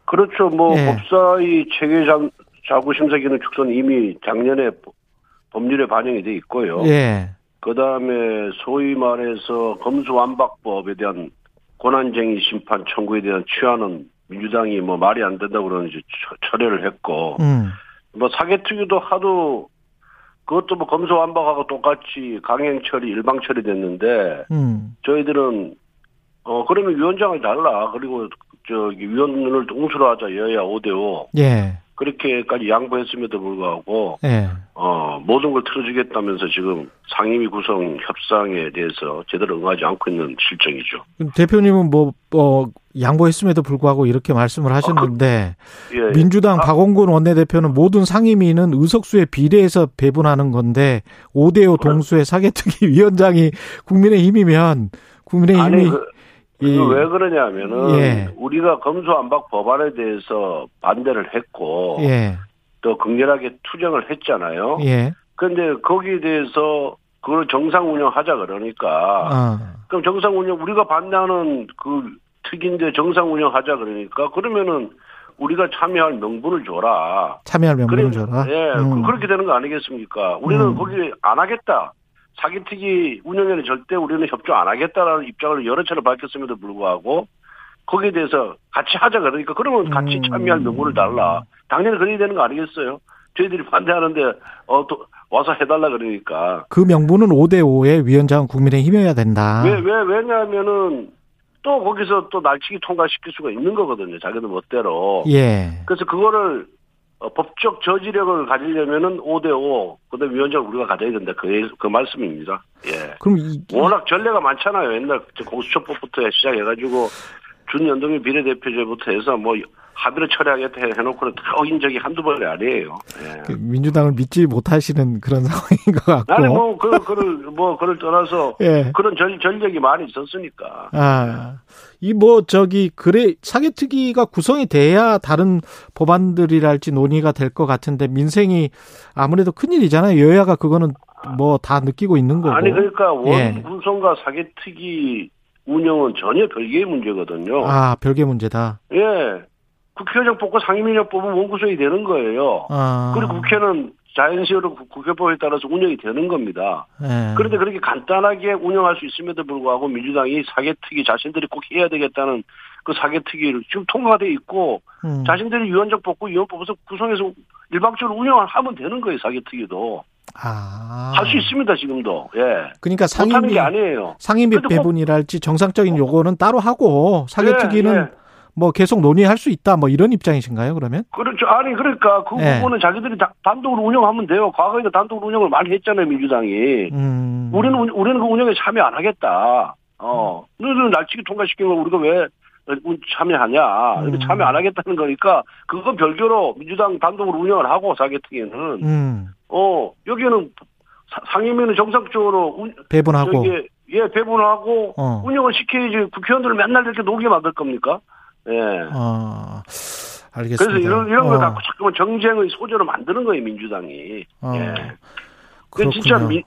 그렇죠. 뭐 예. 법사위 체계 자구 심사 기능 축소는 이미 작년에 법률에 반영이 돼 있고요. 예. 그다음에 소위 말해서 검수완박법에 대한 권한쟁의 심판 청구에 대한 취하는 민주당이 뭐 말이 안 된다고 그러는지 철회를 했고 음. 뭐 사개특위도 하도 그것도 뭐 검소완박하고 똑같이 강행 처리 일방 처리됐는데 음. 저희들은 어 그러면 위원장을 달라 그리고 저기 위원을 동수로 하자 여야 5대 5 예. 그렇게까지 양보했음에도 불구하고 네. 어 모든 걸 틀어주겠다면서 지금 상임위 구성 협상에 대해서 제대로 응하지 않고 있는 실정이죠. 대표님은 뭐 어, 양보했음에도 불구하고 이렇게 말씀을 하셨는데 아, 그, 예, 예. 민주당 아, 박원군 원내대표는 모든 상임위는 의석수에 비례해서 배분하는 건데 5대5 동수의 사개특위 위원장이 국민의힘이면 국민의힘이 아니, 그, 예. 왜 그러냐면은 예. 우리가 검수안박 법안에 대해서 반대를 했고 예. 또 극렬하게 투쟁을 했잖아요. 예. 그런데 거기에 대해서 그걸 정상 운영하자 그러니까 어. 그럼 정상 운영 우리가 반대하는 그 특인데 정상 운영하자 그러니까 그러면은 우리가 참여할 명분을 줘라. 참여할 명분을 그래, 줘라. 예, 음. 그렇게 되는 거 아니겠습니까? 우리는 음. 거기 안 하겠다. 사기특위 운영에는 절대 우리는 협조 안 하겠다라는 입장을 여러 차례 밝혔음에도 불구하고 거기에 대해서 같이 하자 그러니까 그러면 같이 음. 참여할 명분을 달라. 당연히 그래야 되는 거 아니겠어요? 저희들이 반대하는데 어 또 와서 해달라 그러니까 그 명분은 5대 5의 위원장 국민의힘이어야 된다. 왜 왜 왜냐하면은 또 거기서 또 날치기 통과시킬 수가 있는 거거든요. 자기들 멋대로. 예. 그래서 그거를 어, 법적 저지력을 가지려면은 5대5, 그다음 위원장을 우리가 가져야 된다. 그, 그 말씀입니다. 예. 그럼 이, 워낙 전례가 많잖아요. 옛날 공수처법부터 시작해가지고 준연동형 비례대표제부터 해서 뭐 합의를 처리하겠다 해놓고는 어긴 적이 한두 번이 아니에요. 예. 그 민주당을 믿지 못하시는 그런 [laughs] 상황인 것 같고. 아니, 뭐, 그, 그를, 뭐, 그를 떠나서 예. 그런 전, 전력이 많이 있었으니까. 아. 이 뭐, 저기, 그래, 사개특위가 구성이 돼야 다른 법안들이랄지 논의가 될 것 같은데 민생이 아무래도 큰일이잖아요. 여야가 그거는 뭐 다 느끼고 있는 거고. 아니, 그러니까 원 구성과 예. 사개특위 운영은 전혀 별개의 문제거든요. 아, 별개 문제다. 예. 국회의장 뽑고 상임위원장 뽑으면 원구성이 되는 거예요. 아. 그리고 국회는 자연시효로 국회법에 따라서 운영이 되는 겁니다. 네. 그런데 그렇게 간단하게 운영할 수 있음에도 불구하고 민주당이 사개특위 자신들이 꼭 해야 되겠다는 그 사개특위를 지금 통과돼 있고 음. 자신들이 위원장 뽑고 위원 뽑아서 구성해서 일방적으로 운영을 하면 되는 거예요 사개특위도. 아. 할 수 있습니다 지금도. 예. 그러니까 상임위 아니에요. 상임위 배분이랄지 정상적인 요거는 따로 하고 사개특위는 예, 예. 뭐 계속 논의할 수 있다 뭐 이런 입장이신가요 그러면? 그렇죠. 아니 그러니까 그 네. 부분은 자기들이 단독으로 운영하면 돼요. 과거에도 단독으로 운영을 많이 했잖아요 민주당이. 음. 우리는 우리는 그 운영에 참여 안 하겠다. 어, 너는 날치기 통과시킨 걸 우리가 왜 참여하냐. 음. 참여 안 하겠다는 거니까 그건 별개로 민주당 단독으로 운영을 하고 사개특위는 음. 어 여기는 상임위는 정상적으로 운, 배분하고 예 배분하고 어. 운영을 시켜야지 국회의원들을 맨날 이렇게 녹게 만들 겁니까? 예. 어, 알겠습니다. 그래서 이런, 이런 걸 어. 갖고 자꾸만 정쟁의 소재로 만드는 거예요, 민주당이. 어. 예. 그 진짜 민,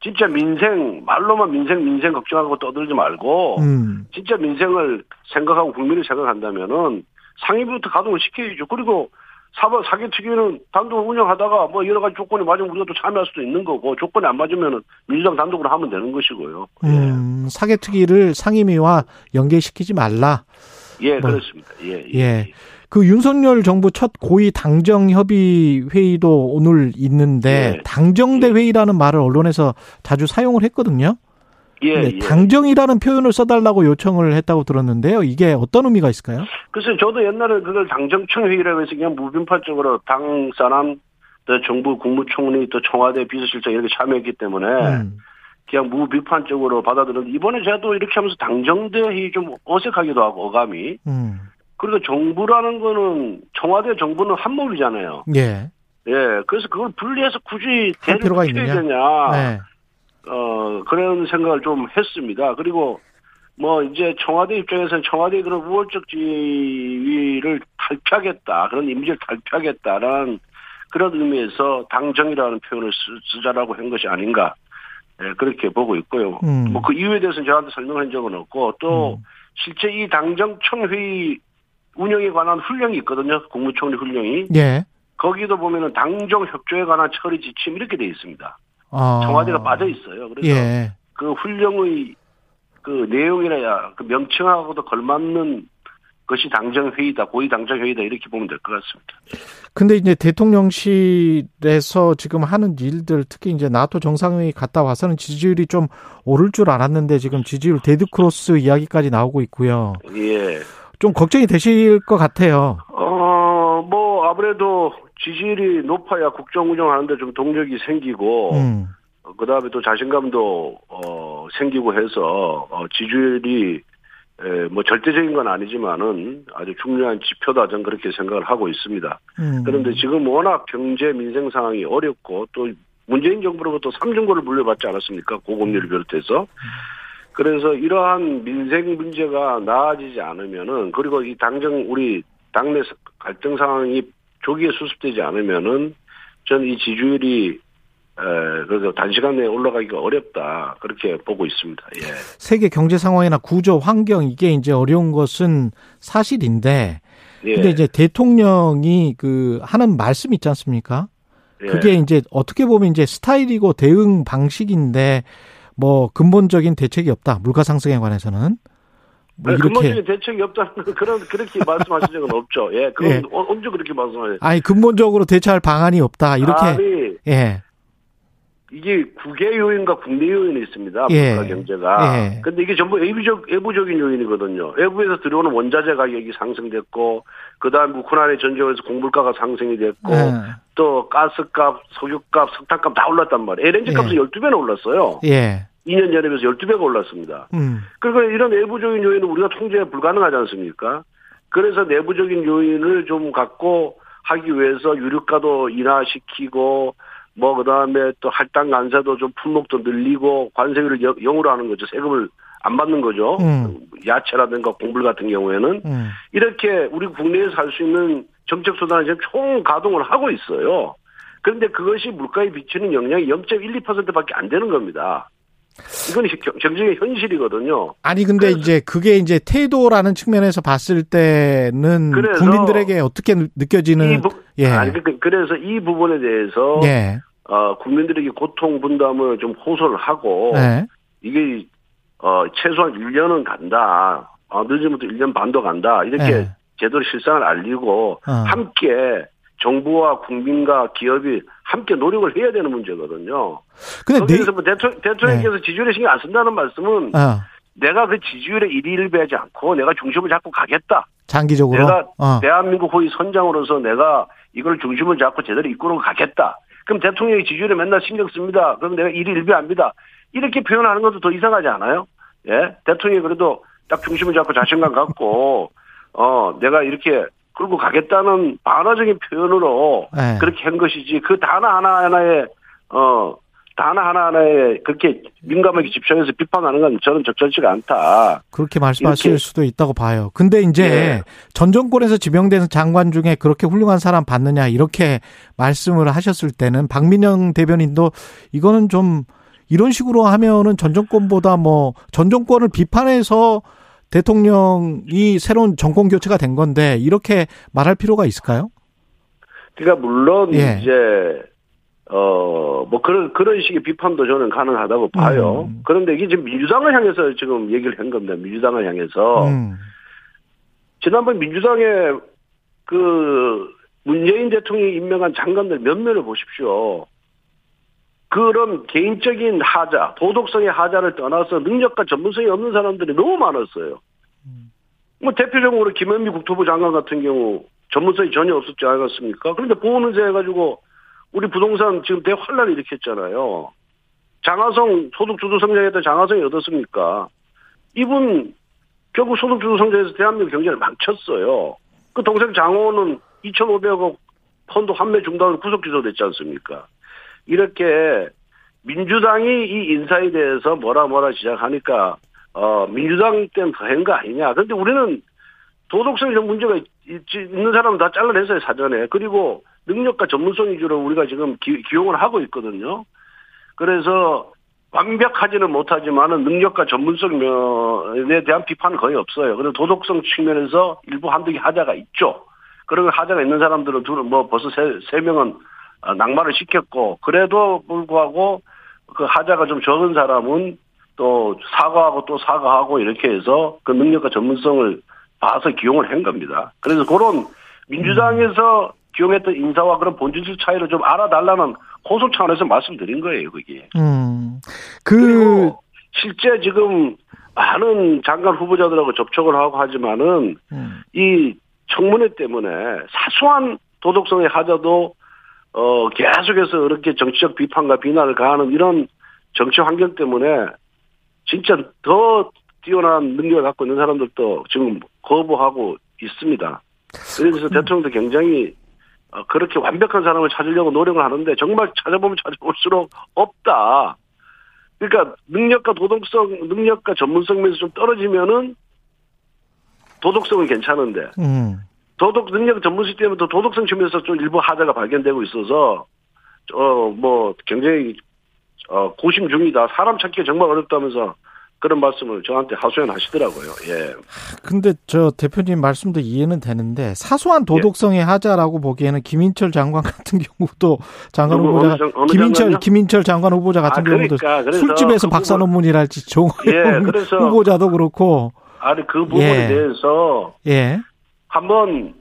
진짜 민생, 말로만 민생, 민생 걱정하고 떠들지 말고, 음. 진짜 민생을 생각하고 국민을 생각한다면은 상임부터 가동을 시켜야죠. 그리고 사법 사기 특위는 단독으로 운영하다가 뭐 여러 가지 조건이 맞으면 우리가 또 참여할 수도 있는 거고 조건이 안 맞으면은 민주당 단독으로 하면 되는 것이고요. 음, 예. 사기 특위를 상임위와 연계시키지 말라. 예, 뭐, 그렇습니다. 예, 예. 예. 그 윤석열 정부 첫 고위 당정 협의 회의도 오늘 있는데 예. 당정대 예. 회의라는 말을 언론에서 자주 사용을 했거든요. 예, 예. 당정이라는 표현을 써달라고 요청을 했다고 들었는데요. 이게 어떤 의미가 있을까요? 글쎄, 저도 옛날에 그걸 당정청 회의라고 해서 그냥 무분파적으로 당 사람, 또 정부 국무총리, 또 청와대 비서실장 이렇게 참여했기 때문에 음. 그냥 무비판적으로 받아들였는데 이번에 제가 또 이렇게 하면서 당정대회의 좀 어색하기도 하고 어감이 음. 그리고 정부라는 거는 청와대 정부는 한 몸이잖아요. 예. 예. 그래서 그걸 분리해서 굳이 대를 있느냐? 되냐. 네. 어 그런 생각을 좀 했습니다. 그리고 뭐 이제 청와대 입장에서는 청와대 그런 우월적 지위를 탈피하겠다 그런 이미지를 탈피하겠다라는 그런 의미에서 당정이라는 표현을 쓰, 자라고 한 것이 아닌가 예, 그렇게 보고 있고요. 음. 뭐그 이유에 대해서는 저한테 설명한 적은 없고 또 음. 실제 이 당정청 회의 운영에 관한 훈령이 있거든요. 국무총리 훈령이. 예. 거기도 보면은 당정 협조에 관한 처리 지침 이렇게 돼 있습니다. 아. 청와대가 빠져 있어요. 그래서 예. 그 훈령의 그 내용이나 그 명칭하고도 걸맞는 그것이 당정 회의다, 고위 당정 회의다 이렇게 보면 될 것 같습니다. 근데 이제 대통령실에서 지금 하는 일들 특히 이제 나토 정상회의 갔다 와서는 지지율이 좀 오를 줄 알았는데 지금 지지율 dead cross 이야기까지 나오고 있고요. 예. 좀 걱정이 되실 것 같아요. 어, 뭐뭐 아무래도 지지율이 높아야 국정 운영하는데 좀 동력이 생기고 음. 그 다음에 또 자신감도 어 생기고 해서 어 지지율이 에, 뭐 절대적인 건 아니지만은 아주 중요한 지표다 저는 그렇게 생각을 하고 있습니다. 음. 그런데 지금 워낙 경제 민생 상황이 어렵고 또 문재인 정부로부터 삼중고를 물려받지 않았습니까? 고금리를 비롯해서. 그래서 이러한 민생 문제가 나아지지 않으면은 그리고 이 당정 우리 당내 갈등 상황이 조기에 수습되지 않으면은 저는 이 지지율이 에, 그래서 단시간 내에 올라가기가 어렵다 그렇게 보고 있습니다. 예. 세계 경제 상황이나 구조 환경 이게 이제 어려운 것은 사실인데, 예. 근데 이제 대통령이 그 하는 말씀 있지 않습니까? 예. 그게 이제 어떻게 보면 이제 스타일이고 대응 방식인데 뭐 근본적인 대책이 없다 물가 상승에 관해서는 뭐 이렇게 근본적인 대책이 없다는 그런 그렇게 말씀하신 적은 없죠. 예, 그건 예. 언제 그렇게 말씀하세요? 아니 근본적으로 대처할 방안이 없다 이렇게 아니, 예. 이게 국외 요인과 국내 요인이 있습니다. 예. 물가 경제가. 예. 근데 이게 전부 외부적, 외부적인 요인이거든요. 외부에서 들어오는 원자재 가격이 상승됐고, 그 다음 우크라이나 전쟁에서 공물가가 상승이 됐고, 예. 또 가스값, 석유값, 석탄값 다 올랐단 말이에요. LNG 값은 예. 12배나 올랐어요. 예. 2년 전에 비해서 12배가 올랐습니다. 음. 그러니까 이런 외부적인 요인은 우리가 통제 불가능하지 않습니까? 그래서 내부적인 요인을 좀 갖고 하기 위해서 유류가도 인하시키고 뭐 그다음에 또 할당 관세도 좀 품목도 늘리고 관세율을 영으로 하는 거죠. 세금을 안 받는 거죠. 음. 야채라든가 공불 같은 경우에는 음. 이렇게 우리 국내에서 할 수 있는 정책 수단을 지금 총 가동을 하고 있어요. 그런데 그것이 물가에 비치는 영향이 0.12%밖에 안 되는 겁니다. 이건 경쟁의 현실이거든요. 아니 근데 이제 그게 이제 태도라는 측면에서 봤을 때는 국민들에게 어떻게 느껴지는 부, 예. 아니 그, 그래서 이 부분에 대해서 예. 어, 국민들에게 고통 분담을 좀 호소를 하고 네. 이게 어, 최소한 1년은 간다. 어, 늦으면 또 1년 반도 간다. 이렇게 네. 제대로 실상을 알리고 어. 함께 정부와 국민과 기업이 함께 노력을 해야 되는 문제거든요. 근데 그래서 뭐 대통령, 대통령께서 네. 지지율에 신경 안 쓴다는 말씀은 어. 내가 그 지지율에 일희일비하지 않고 내가 중심을 잡고 가겠다. 장기적으로 내가 어. 대한민국 호위 선장으로서 내가 이걸 중심을 잡고 제대로 이끌어 가겠다. 그럼 대통령이 지지율에 맨날 신경 씁니다. 그럼 내가 일이 일비합니다. 이렇게 표현하는 것도 더 이상하지 않아요? 예? 대통령이 그래도 딱 중심을 잡고 자신감 갖고, 어, 내가 이렇게 끌고 가겠다는 반화적인 표현으로 네. 그렇게 한 것이지 그 단어 하나하나에, 어, 단어 하나하나에 그렇게 민감하게 집중해서 비판하는 건 저는 적절치가 않다. 그렇게 말씀하실 이렇게. 수도 있다고 봐요. 근데 이제 네. 전 정권에서 지명된 장관 중에 그렇게 훌륭한 사람 봤느냐 이렇게 말씀을 하셨을 때는 박민영 대변인도 이거는 좀 이런 식으로 하면은 전 정권보다 뭐 전 정권을 비판해서 대통령이 새로운 정권 교체가 된 건데 이렇게 말할 필요가 있을까요? 그러니까 물론 예. 이제 어, 뭐 그런, 그런 식의 비판도 저는 가능하다고 봐요. 음. 그런데 이게 지금 민주당을 향해서 지금 얘기를 한 겁니다. 민주당을 향해서. 음. 지난번 민주당의 그 문재인 대통령이 임명한 장관들 몇몇을 보십시오. 그런 개인적인 하자, 도덕성의 하자를 떠나서 능력과 전문성이 없는 사람들이 너무 많았어요. 음. 뭐 대표적으로 김현미 국토부 장관 같은 경우 전문성이 전혀 없었지 않았습니까? 그런데 보호는제 해가지고 우리 부동산 지금 대환란을 일으켰잖아요. 장하성 소득주도 성장했던 장하성이 어떻습니까? 이분 결국 소득주도 성장에서 대한민국 경제를 망쳤어요. 그 동생 장호는 2,500억 펀드 환매 중단으로 구속 기소됐지 않습니까? 이렇게 민주당이 이 인사에 대해서 뭐라 뭐라 시작하니까 어 민주당 때문에 더한 거 아니냐. 그런데 우리는 도덕성이 좀 문제가 있, 있는 사람은 다 잘라냈어요 사전에. 그리고 능력과 전문성 위주로 우리가 지금 기, 용을 하고 있거든요. 그래서 완벽하지는 못하지만은 능력과 전문성에 대한 비판은 거의 없어요. 그리고 도덕성 측면에서 일부 한두 개 하자가 있죠. 그런 하자가 있는 사람들은 둘은 뭐 벌써 세, 세 명은 어, 낙마를 시켰고 그래도 불구하고 그 하자가 좀 적은 사람은 또 사과하고 또 사과하고 이렇게 해서 그 능력과 전문성을 봐서 기용을 한 겁니다. 그래서 그런 민주당에서 기용했던 인사와 그런 본질적 차이를 좀 알아달라는 호소 차원에서 말씀드린 거예요, 그게. 음. 그. 실제 지금 많은 장관 후보자들하고 접촉을 하고 하지만은 음. 이 청문회 때문에 사소한 도덕성의 하자도 어 계속해서 그렇게 정치적 비판과 비난을 가하는 이런 정치 환경 때문에 진짜 더 뛰어난 능력을 갖고 있는 사람들도 지금 거부하고 있습니다. 그래서 음. 대통령도 굉장히 어, 그렇게 완벽한 사람을 찾으려고 노력을 하는데 정말 찾아보면 찾아볼수록 없다. 그러니까 능력과 도덕성, 능력과 전문성 면에서 좀 떨어지면은 도덕성은 괜찮은데 음. 도덕 능력 전문성 때문에 도덕성 측면에서 좀 일부 하자가 발견되고 있어서 어 뭐 굉장히 어 고심 중이다. 사람 찾기 정말 어렵다면서 그런 말씀을 저한테 하소연 하시더라고요. 예. 근데 저 대표님 말씀도 이해는 되는데 사소한 도덕성의 예. 하자라고 보기에는 김인철 장관 같은 경우도 장관 후보자 김인철 김인철 장관 후보자 같은 아, 경우도 그러니까, 술집에서 그 박사 논문이랄지 종 예, [laughs] 후보자도 그렇고 아니 그 부분에 예. 대해서 예. 한번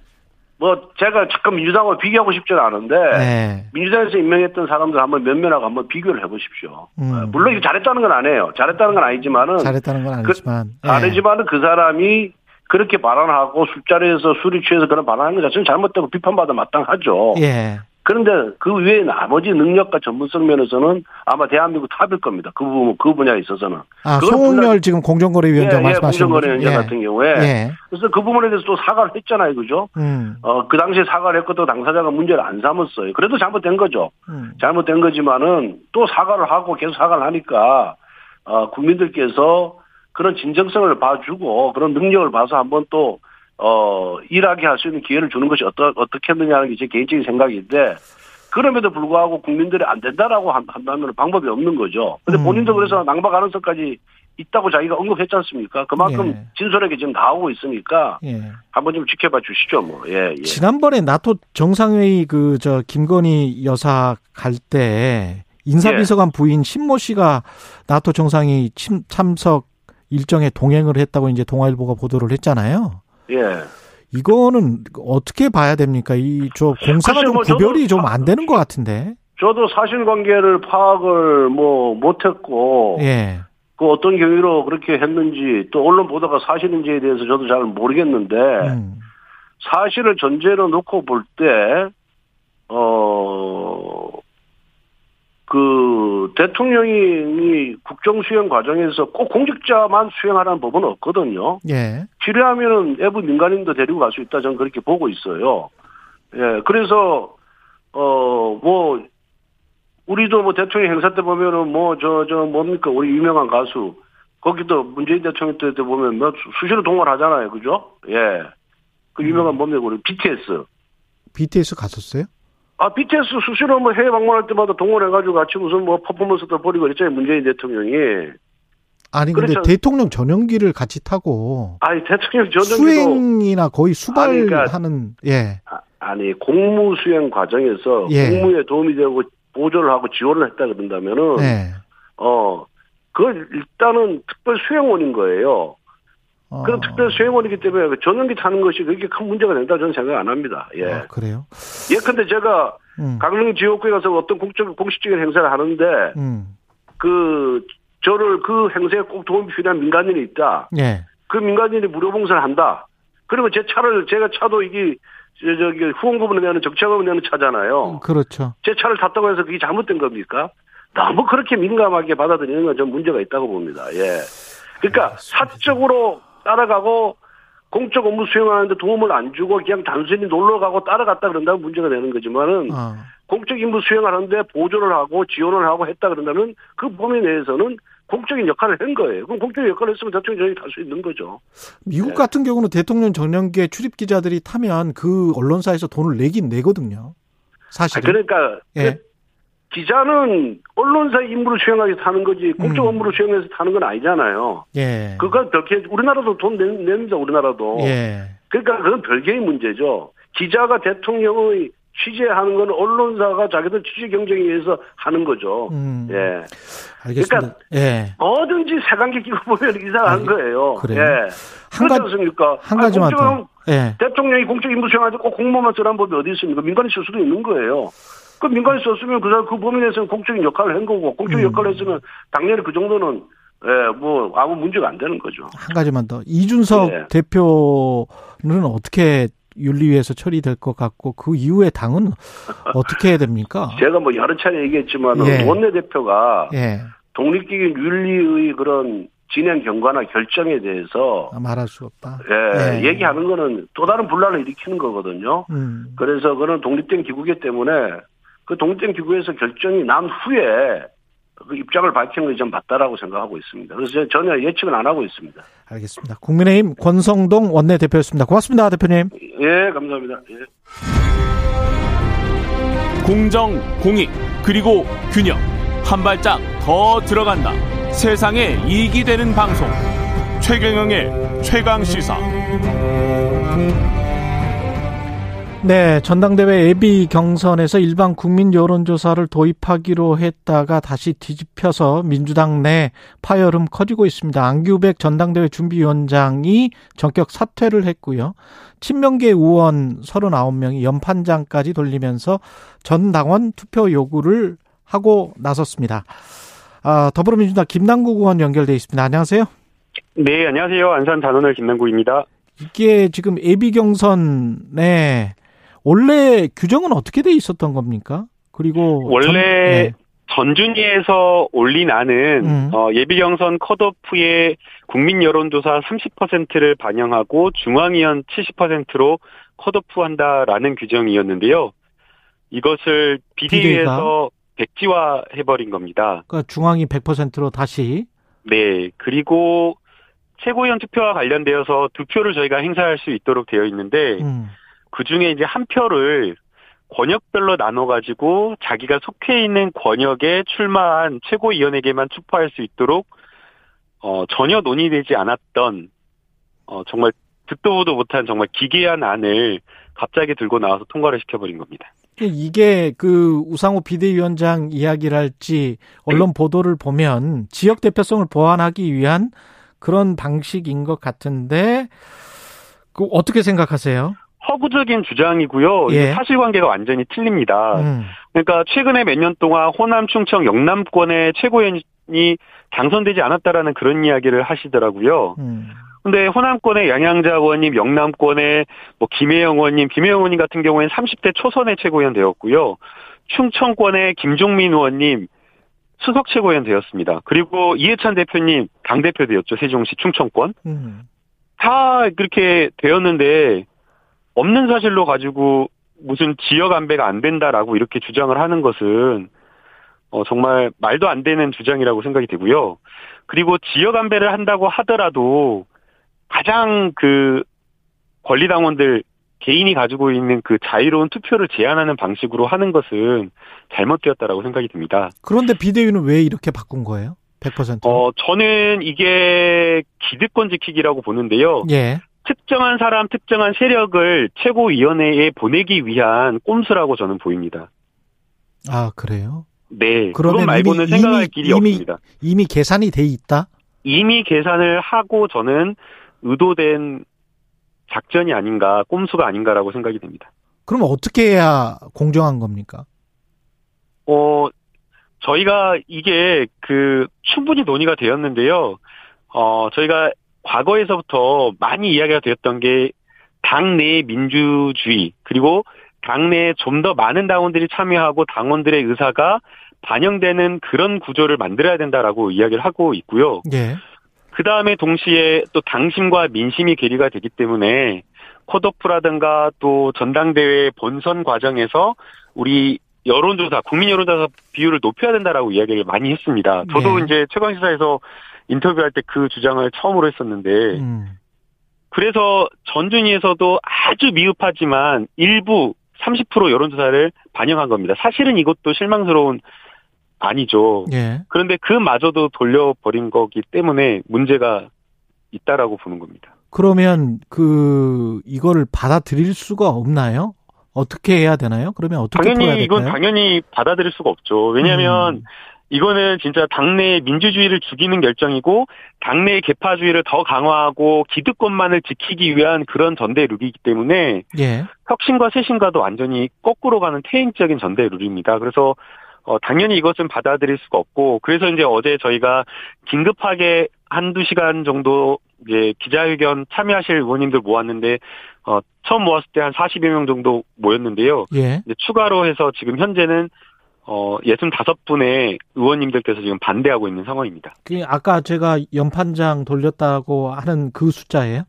뭐 제가 잠깐 민주당과 비교하고 싶지는 않은데 네. 민주당에서 임명했던 사람들 한번 몇몇하고 한번 비교를 해보십시오. 음. 어, 물론 이거 잘했다는 건 아니에요. 잘했다는 건 아니지만은 잘했다는 건 아니지만 그, 네. 아니지만은 그 사람이 그렇게 발언하고 술자리에서 술이 취해서 그런 발언하는 것 자체는 잘못되고 비판받아 마땅하죠. 예. 그런데 그 외에 나머지 능력과 전문성 면에서는 아마 대한민국 탑일 겁니다. 그 부분, 그 분야에 있어서는. 아, 송영열 지금 공정거래위원장 예, 말씀하시는 예, 공정거래위원장 예. 같은 경우에. 예. 그래서 그 부분에 대해서 또 사과를 했잖아요. 그죠? 음. 어, 그 당시에 사과를 했고 또 당사자가 문제를 안 삼았어요. 그래도 잘못된 거죠. 음. 잘못된 거지만은 또 사과를 하고 계속 사과를 하니까, 어, 국민들께서 그런 진정성을 봐주고 그런 능력을 봐서 한번 또 어, 일하게 할 수 있는 기회를 주는 것이 어떠, 어떻게 했느냐는 게 제 개인적인 생각인데, 그럼에도 불구하고 국민들이 안 된다라고 한다면 방법이 없는 거죠. 근데 음. 본인도 그래서 낭바 가능성까지 있다고 자기가 언급했지 않습니까? 그만큼 예. 진솔하게 지금 나오고 있으니까 예. 한번 좀 지켜봐 주시죠, 뭐. 예, 예. 지난번에 나토 정상회의 그 저 김건희 여사 갈 때 인사비서관 예. 부인 신모 씨가 나토 정상회의 참석 일정에 동행을 했다고 이제 동아일보가 보도를 했잖아요. 예. 이거는 어떻게 봐야 됩니까? 이 저 공사가 좀 뭐 구별이 좀 안 되는 것 같은데. 저도 사실관계를 파악을 뭐 못했고, 예. 그 어떤 경위로 그렇게 했는지 또 언론 보도가 사실인지에 대해서 저도 잘 모르겠는데 음. 사실을 전제로 놓고 볼 때 어. 그 대통령이 국정 수행 과정에서 꼭 공직자만 수행하라는 법은 없거든요. 예. 필요하면은 외부 민간인도 데리고 갈 수 있다 저는 그렇게 보고 있어요. 예. 그래서 어 뭐 우리도 뭐 대통령 행사 때 보면은 뭐 저저 뭡니까 우리 유명한 가수 거기도 문재인 대통령 때 보면 뭐 수시로 동원하잖아요, 그죠? 예. 그 유명한 음. 뭡니까 우리 BTS. BTS 갔었어요? 아, BTS 수시로 뭐 해외 방문할 때마다 동원해가지고 같이 무슨 뭐 퍼포먼스도 벌이고 그랬잖아요, 문재인 대통령이. 아니, 근데 그렇죠. 대통령 전용기를 같이 타고. 아니, 대통령 전용기도. 수행이나 거의 수발하는, 그러니까, 예. 아, 니 공무 수행 과정에서 예. 공무에 도움이 되고 보조를 하고 지원을 했다 그런다면은. 예. 어, 그걸 일단은 특별 수행원인 거예요. 어. 그런 특별 수행원이기 때문에 그 전용기 타는 것이 그렇게 큰 문제가 된다 저는 생각 안 합니다. 예. 아, 그래요? 예, 근데 제가 음. 강릉 지역구에 가서 어떤 국적, 공식적인 행사를 하는데, 음. 그, 저를 그 행사에 꼭 도움이 필요한 민간인이 있다. 예. 그 민간인이 무료 봉사를 한다. 그리고 제 차를, 제가 차도 이게, 저, 저기, 후원금을 내는 정책금을 내는 차잖아요. 그렇죠. 제 차를 탔다고 해서 그게 잘못된 겁니까? 너무 그렇게 민감하게 받아들이는 건 좀 문제가 있다고 봅니다. 예. 그러니까 사적으로 따라가고 공적 업무 수행하는데 도움을 안 주고 그냥 단순히 놀러 가고 따라갔다 그런다면 문제가 되는 거지만은 어. 공적 임무 수행하는데 보조를 하고 지원을 하고 했다 그런다면 그 범위 내에서는 공적인 역할을 한 거예요. 그럼 공적인 역할을 했으면 대통령이 탈수 있는 거죠. 미국 네. 같은 경우는 대통령 전용기에 출입 기자들이 타면 그 언론사에서 돈을 내긴 내거든요. 사실. 아, 그러니까 예. 그 기자는 언론사 임무를 수행하기 위해서 타는 거지 공적 음. 업무를 수행해서 타는 건 아니잖아요. 예. 그건 별개 우리나라도 돈 냅니다 우리나라도. 예. 그러니까 그건 별개의 문제죠. 기자가 대통령의 취재하는 건 언론사가 자기들 취재 경쟁에 의해서 하는 거죠. 음. 예. 알겠습니다. 그러니까 예. 뭐든지 색안기 끼고 보면 이상한 거예요. 그래요. 예. 한 가지 않습니까? 한 가지만 더. 예. 대통령이 공적 임무 수행하지 꼭 공무원만 쓰라는 법이 어디 있습니까? 민간이 쓸 수도 있는 거예요. 그 민간이 썼으면 그, 그 범위 내에서는 공적인 역할을 한 거고, 공적 인 음. 역할을 했으면 당연히 그 정도는 예, 뭐 아무 문제가 안 되는 거죠. 한 가지만 더 이준석 예. 대표는 어떻게 윤리위에서 처리될 것 같고 그 이후에 당은 어떻게 해야 됩니까? [laughs] 제가 뭐 여러 차례 얘기했지만 예. 원내 대표가 예. 독립기관 윤리의 그런 진행 경과나 결정에 대해서 아, 말할 수 없다. 예, 예, 얘기하는 거는 또 다른 분란을 일으키는 거거든요. 음. 그래서 그는 독립된 기구기 때문에 그 독립된 기구에서 결정이 난 후에 그 입장을 밝히는 것이 좀 맞다라고 생각하고 있습니다. 그래서 전혀 예측은 안 하고 있습니다. 알겠습니다. 국민의힘 권성동 원내대표였습니다. 고맙습니다, 대표님. 예, 감사합니다. 예. 공정, 공익, 그리고 균형. 한 발짝 더 들어간다. 세상에 이익이 되는 방송. 최경영의 최강 시사. 네, 전당대회 예비 경선에서 일반 국민 여론조사를 도입하기로 했다가 다시 뒤집혀서 민주당 내 파열음 커지고 있습니다. 안규백 전당대회 준비위원장이 전격 사퇴를 했고요. 친명계 의원 39명이 연판장까지 돌리면서 전 당원 투표 요구를 하고 나섰습니다. 아, 더불어민주당 김남국 의원 연결돼 있습니다. 안녕하세요. 네, 안녕하세요. 안산 단원을 김남국입니다. 이게 지금 예비 경선에 원래 규정은 어떻게 돼 있었던 겁니까? 그리고 원래 전, 네. 전준위에서 올린 안은 음. 어, 예비 경선 컷오프의 국민 여론조사 30%를 반영하고 중앙위원 70%로 컷오프한다라는 규정이었는데요. 이것을 비대위에서 백지화 해버린 겁니다. 그러니까 중앙이 100%로 다시. 네. 그리고 최고위원 투표와 관련되어서 두 표를 저희가 행사할 수 있도록 되어 있는데 음. 그 중에 이제 한 표를 권역별로 나눠가지고 자기가 속해 있는 권역에 출마한 최고위원에게만 투표할 수 있도록 어, 전혀 논의되지 않았던 어, 정말 듣도 보도 못한 정말 기괴한 안을 갑자기 들고 나와서 통과를 시켜버린 겁니다. 이게 그 우상호 비대위원장 이야기를 할지 언론 보도를 보면 지역 대표성을 보완하기 위한 그런 방식인 것 같은데 그 어떻게 생각하세요? 허구적인 주장이고요. 예. 사실관계가 완전히 틀립니다. 음. 그러니까 최근에 몇 년 동안 호남, 충청, 영남권의 최고위원이 당선되지 않았다라는 그런 이야기를 하시더라고요. 음. 근데 호남권의 양양자 의원님, 영남권의 뭐 김혜영 의원님, 김혜영 의원님 같은 경우에는 30대 초선의 최고위원 되었고요. 충청권의 김종민 의원님 수석 최고위원 되었습니다. 그리고 이해찬 대표님 당대표 되었죠. 세종시 충청권. 음. 다 그렇게 되었는데 없는 사실로 가지고 무슨 지역 안배가 안 된다라고 이렇게 주장을 하는 것은 어, 정말 말도 안 되는 주장이라고 생각이 되고요. 그리고 지역 안배를 한다고 하더라도 가장 그 권리당원들 개인이 가지고 있는 그 자유로운 투표를 제한하는 방식으로 하는 것은 잘못되었다라고 생각이 듭니다. 그런데 비대위는 왜 이렇게 바꾼 거예요? 100%? 어, 저는 이게 기득권 지키기라고 보는데요. 예. 특정한 사람, 특정한 세력을 최고위원회에 보내기 위한 꼼수라고 저는 보입니다. 아, 그래요? 네. 그것 말고는 이미, 생각할 이미, 길이 이미, 없습니다. 이미 계산이 돼 있다? 이미 계산을 하고 저는 의도된 작전이 아닌가, 꼼수가 아닌가라고 생각이 됩니다. 그럼 어떻게 해야 공정한 겁니까? 어, 저희가 이게 그 충분히 논의가 되었는데요. 어, 저희가 과거에서부터 많이 이야기가 되었던 게 당내 민주주의 그리고 당내에 좀 더 많은 당원들이 참여하고 당원들의 의사가 반영되는 그런 구조를 만들어야 된다라고 이야기를 하고 있고요. 예. 그 다음에 동시에 또 당심과 민심이 괴리가 되기 때문에 컷오프라든가 또 전당대회 본선 과정에서 우리 여론조사, 국민 여론조사 비율을 높여야 된다라고 이야기를 많이 했습니다. 저도 예. 이제 최강시사에서 인터뷰할 때 그 주장을 처음으로 했었는데 음. 그래서 전준위에서도 아주 미흡하지만 일부 30% 여론조사를 반영한 겁니다. 사실은 이것도 실망스러운 아니죠. 예. 그런데 그마저도 돌려버린 거기 때문에 문제가 있다라고 보는 겁니다. 그러면 그 이거를 받아들일 수가 없나요? 어떻게 해야 되나요? 그러면 어떻게 당연히 이건 당연히 받아들일 수가 없죠. 왜냐하면 음. 이거는 진짜 당내의 민주주의를 죽이는 결정이고 당내의 개파주의를 더 강화하고 기득권만을 지키기 위한 그런 전대 룰이기 때문에 예. 혁신과 쇄신과도 완전히 거꾸로 가는 퇴행적인 전대 룰입니다. 그래서 어, 당연히 이것은 받아들일 수가 없고 그래서 이제 어제 저희가 긴급하게 한두 시간 정도 이제 기자회견 참여하실 의원님들 모았는데 어 처음 모았을 때 한 40여 명 정도 모였는데요. 예. 추가로 해서 지금 현재는 어 65분의 의원님들께서 지금 반대하고 있는 상황입니다. 그 아까 제가 연판장 돌렸다고 하는 그 숫자예요?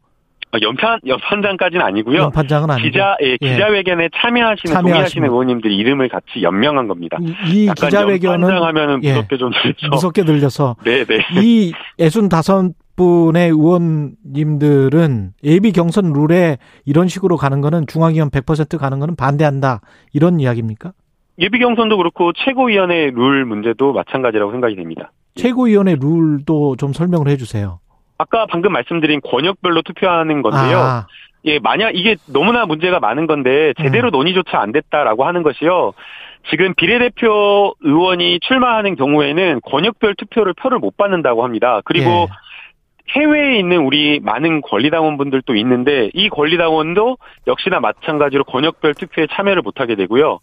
어, 연판 연판장까지는 아니고요. 연판장은 아니고 기자 예, 예. 기자회견에 참여하시는 참여하시는 동의하시는 의원님들 이름을 같이 연명한 겁니다. 이, 이 기자회견은 하면은 예, 무섭게 좀 들려서 무섭게 들려서 네, 네. 이 65분의 의원님들은 예비 경선 룰에 이런 식으로 가는 거는 중앙위원 100% 가는 거는 반대한다. 이런 이야기입니까? 예비 경선도 그렇고 최고위원회 룰 문제도 마찬가지라고 생각이 됩니다. 최고위원회 룰도 좀 설명을 해 주세요. 아까 방금 말씀드린 권역별로 투표하는 건데요. 아. 예, 만약 이게 너무나 문제가 많은 건데 제대로 음. 논의조차 안 됐다라고 하는 것이요. 지금 비례대표 의원이 출마하는 경우에는 권역별 투표를 표를 못 받는다고 합니다. 그리고 예. 해외에 있는 우리 많은 권리당원분들도 있는데 이 권리당원도 역시나 마찬가지로 권역별 투표에 참여를 못하게 되고요.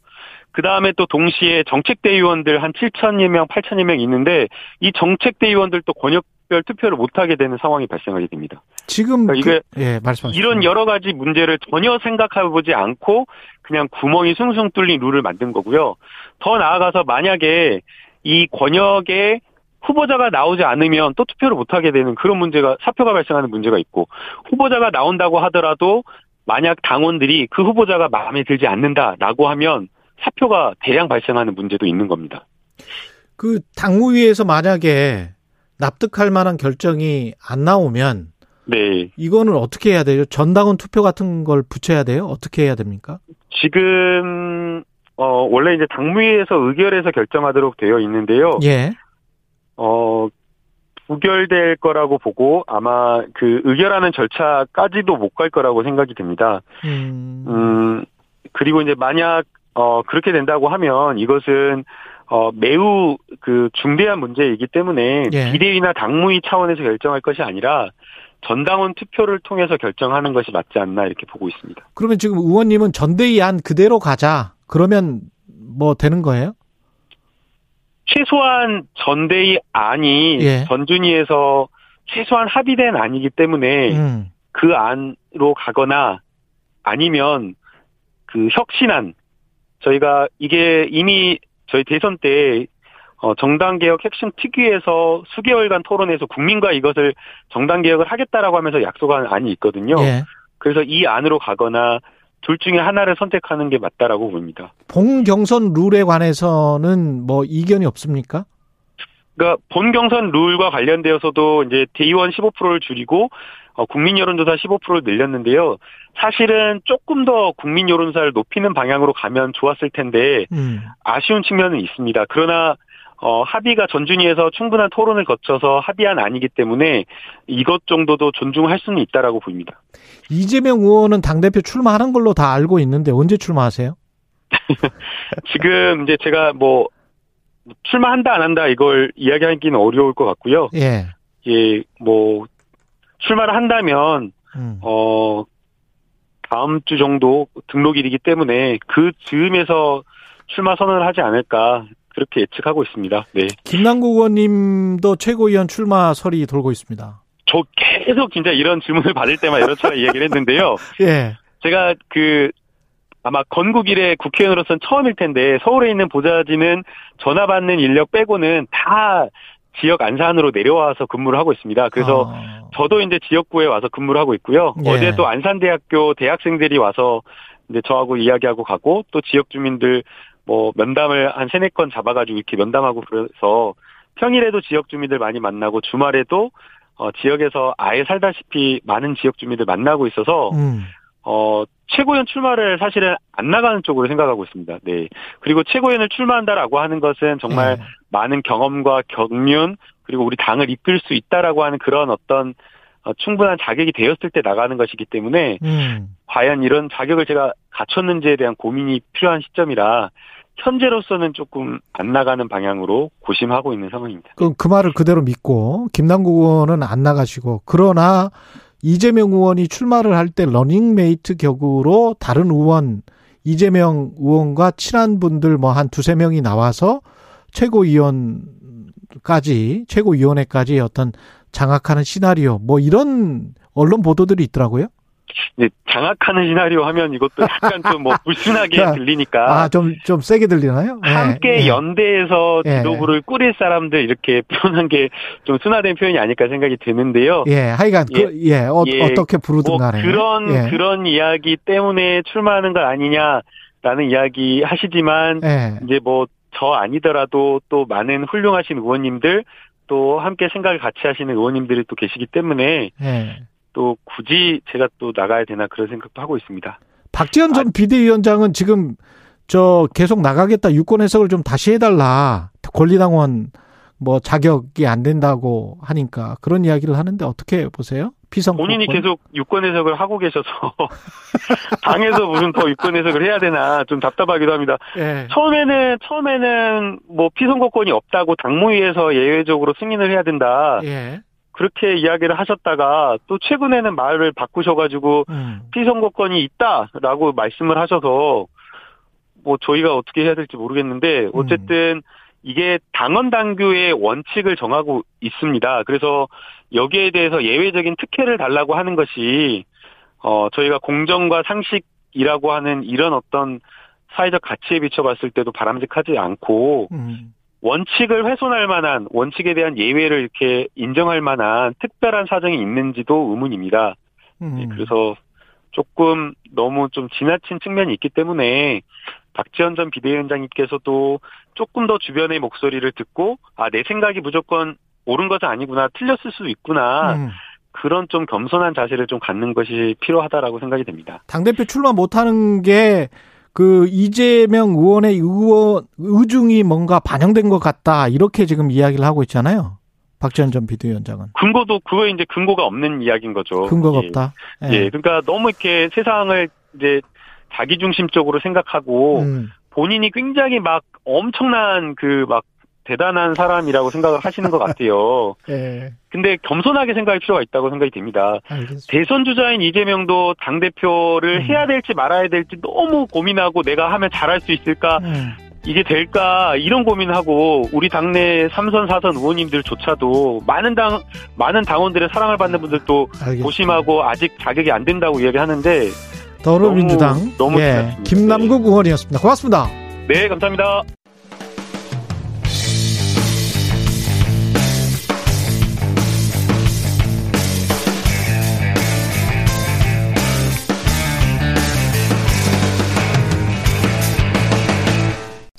그 다음에 또 동시에 정책대의원들 한 7천여 명, 8천여 명 있는데 이 정책대의원들도 권역별 투표를 못하게 되는 상황이 발생하게 됩니다. 지금 그러니까 이게 그, 예, 이런 여러 가지 문제를 전혀 생각해보지 않고 그냥 구멍이 숭숭 뚫린 룰을 만든 거고요. 더 나아가서 만약에 이 권역에 후보자가 나오지 않으면 또 투표를 못하게 되는 그런 문제가 사표가 발생하는 문제가 있고 후보자가 나온다고 하더라도 만약 당원들이 그 후보자가 마음에 들지 않는다라고 하면 사표가 대량 발생하는 문제도 있는 겁니다. 그 당무위에서 만약에 납득할 만한 결정이 안 나오면 네. 이거는 어떻게 해야 돼요? 전당원 투표 같은 걸 붙여야 돼요? 어떻게 해야 됩니까? 지금 어 원래 이제 당무위에서 의결해서 결정하도록 되어 있는데요. 예. 어 부결될 거라고 보고 아마 그 의결하는 절차까지도 못 갈 거라고 생각이 됩니다. 음. 음 그리고 이제 만약 어, 그렇게 된다고 하면 이것은 어, 매우 그 중대한 문제이기 때문에 예. 비대위나 당무위 차원에서 결정할 것이 아니라 전당원 투표를 통해서 결정하는 것이 맞지 않나 이렇게 보고 있습니다. 그러면 지금 의원님은 전대위 안 그대로 가자. 그러면 뭐 되는 거예요? 최소한 전대위 안이 예. 전준위에서 최소한 합의된 안이기 때문에 음. 그 안으로 가거나 아니면 그 혁신안 저희가 이게 이미 저희 대선 때 어, 정당 개혁 핵심 특위에서 수개월간 토론해서 국민과 이것을 정당 개혁을 하겠다라고 하면서 약속한 안이 있거든요. 예. 그래서 이 안으로 가거나 둘 중에 하나를 선택하는 게 맞다라고 봅니다. 본 경선 룰에 관해서는 뭐 이견이 없습니까? 그러니까 본 경선 룰과 관련되어서도 이제 대의원 15%를 줄이고 어, 국민 여론조사 15%를 늘렸는데요. 사실은 조금 더 국민 여론사를 높이는 방향으로 가면 좋았을 텐데 음. 아쉬운 측면은 있습니다. 그러나 어, 합의가 전준위에서 충분한 토론을 거쳐서 합의한 아니기 때문에 이것 정도도 존중할 수는 있다라고 보입니다. 이재명 의원은 당대표 출마하는 걸로 다 알고 있는데 언제 출마하세요? [laughs] 지금 이제 제가 뭐 출마한다 안 한다 이걸 이야기하기는 어려울 것 같고요. 예. 예, 뭐 출마를 한다면 음. 어 다음 주 정도 등록일이기 때문에 그 즈음에서 출마 선언을 하지 않을까 그렇게 예측하고 있습니다. 네. 김남국 의원님도 최고위원 출마설이 돌고 있습니다. 저 계속 진짜 이런 질문을 받을 때마다 여러차례 이야기를 했는데요. [laughs] 예. 제가 그 아마 건국 이래 국회의원으로서는 처음일 텐데 서울에 있는 보좌진은 전화 받는 인력 빼고는 다 지역 안산으로 내려와서 근무를 하고 있습니다. 그래서 아. 저도 이제 지역구에 와서 근무를 하고 있고요. 예. 어제도 안산대학교 대학생들이 와서 이제 저하고 이야기하고 가고 또 지역 주민들 뭐 면담을 한 세네 건 잡아가지고 이렇게 면담하고 그래서 평일에도 지역 주민들 많이 만나고 주말에도 어 지역에서 아예 살다시피 많은 지역 주민들 만나고 있어서 음. 어 최고위원 출마를 사실은 안 나가는 쪽으로 생각하고 있습니다. 네. 그리고 최고위원을 출마한다라고 하는 것은 정말 네. 많은 경험과 경륜 그리고 우리 당을 이끌 수 있다라고 하는 그런 어떤 어, 충분한 자격이 되었을 때 나가는 것이기 때문에 음. 과연 이런 자격을 제가 갖췄는지에 대한 고민이 필요한 시점이라 현재로서는 조금 안 나가는 방향으로 고심하고 있는 상황입니다. 그럼 그 말을 그대로 믿고 김남국 의원은 안 나가시고 그러나 이재명 의원이 출마를 할 때 러닝메이트 격으로 다른 의원 이재명 의원과 친한 분들 뭐 한 두세 명이 나와서 최고위원까지 최고위원회까지 어떤 장악하는 시나리오 뭐 이런 언론 보도들이 있더라고요. 네, 장악하는 시나리오 하면 이것도 약간 좀 뭐 불순하게 [laughs] 들리니까. 아, 좀, 좀 세게 들리나요? 네, 함께 네. 연대해서 지도부를 네. 꾸릴 사람들 이렇게 [laughs] 표현한 게 좀 순화된 표현이 아닐까 생각이 드는데요. 예, 하여간, 그, 예, 그, 예, 어, 예, 떻게 부르든 뭐 간에. 그런, 예. 그런 이야기 때문에 출마하는 것 아니냐 라는 이야기 하시지만, 예. 이제 뭐, 저 아니더라도 또 많은 훌륭하신 의원님들, 또 함께 생각을 같이 하시는 의원님들이 또 계시기 때문에, 예. 또 굳이 제가 또 나가야 되나 그런 생각도 하고 있습니다. 박지원 전 아, 비대위원장은 지금 저 계속 나가겠다 유권 해석을 좀 다시 해달라 권리당원 뭐 자격이 안 된다고 하니까 그런 이야기를 하는데 어떻게 보세요? 피성 본인이 계속 유권 해석을 하고 계셔서 [laughs] 당에서 무슨 더 유권 해석을 해야 되나 좀 답답하기도 합니다. 예. 처음에는 처음에는 뭐 피선거권이 없다고 당무위에서 예외적으로 승인을 해야 된다. 예. 그렇게 이야기를 하셨다가 또 최근에는 말을 바꾸셔가지고 음. 피선거권이 있다라고 말씀을 하셔서 뭐 저희가 어떻게 해야 될지 모르겠는데 음. 어쨌든 음. 이게 당원 당규의 원칙을 정하고 있습니다. 그래서 여기에 대해서 예외적인 특혜를 달라고 하는 것이 어 저희가 공정과 상식이라고 하는 이런 어떤 사회적 가치에 비춰봤을 때도 바람직하지 않고 음. 원칙을 훼손할 만한 원칙에 대한 예외를 이렇게 인정할 만한 특별한 사정이 있는지도 의문입니다. 음. 네, 그래서 조금 너무 좀 지나친 측면이 있기 때문에 박지원 전 비대위원장님께서도 조금 더 주변의 목소리를 듣고 아 내 생각이 무조건 옳은 것은 아니구나 틀렸을 수도 있구나 음. 그런 좀 겸손한 자세를 좀 갖는 것이 필요하다라고 생각이 됩니다. 당 대표 출마 못하는 게 그 이재명 의원의 의원 의중이 뭔가 반영된 것 같다 이렇게 지금 이야기를 하고 있잖아요. 박지원 전 비대위원장은 근거도 그거에 이제 근거가 없는 이야기인 거죠. 근거가 예. 없다. 예. 예. 그러니까 너무 이렇게 세상을 이제 자기 중심적으로 생각하고 음. 본인이 굉장히 막 엄청난 그 막 대단한 사람이라고 생각을 하시는 것 같아요. 네. [laughs] 근데 겸손하게 생각할 필요가 있다고 생각이 됩니다. 알겠습니다. 대선 주자인 이재명도 당 대표를 음. 해야 될지 말아야 될지 너무 고민하고 내가 하면 잘할 수 있을까? 음. 이게 될까 이런 고민하고 우리 당내 삼선 사선 의원님들조차도 많은 당 많은 당원들의 사랑을 받는 분들도 알겠습니다. 고심하고 아직 자격이 안 된다고 이야기하는데 더불어민주당 너무, 너무 예, 김남국 의원이었습니다. 고맙습니다. 네 감사합니다.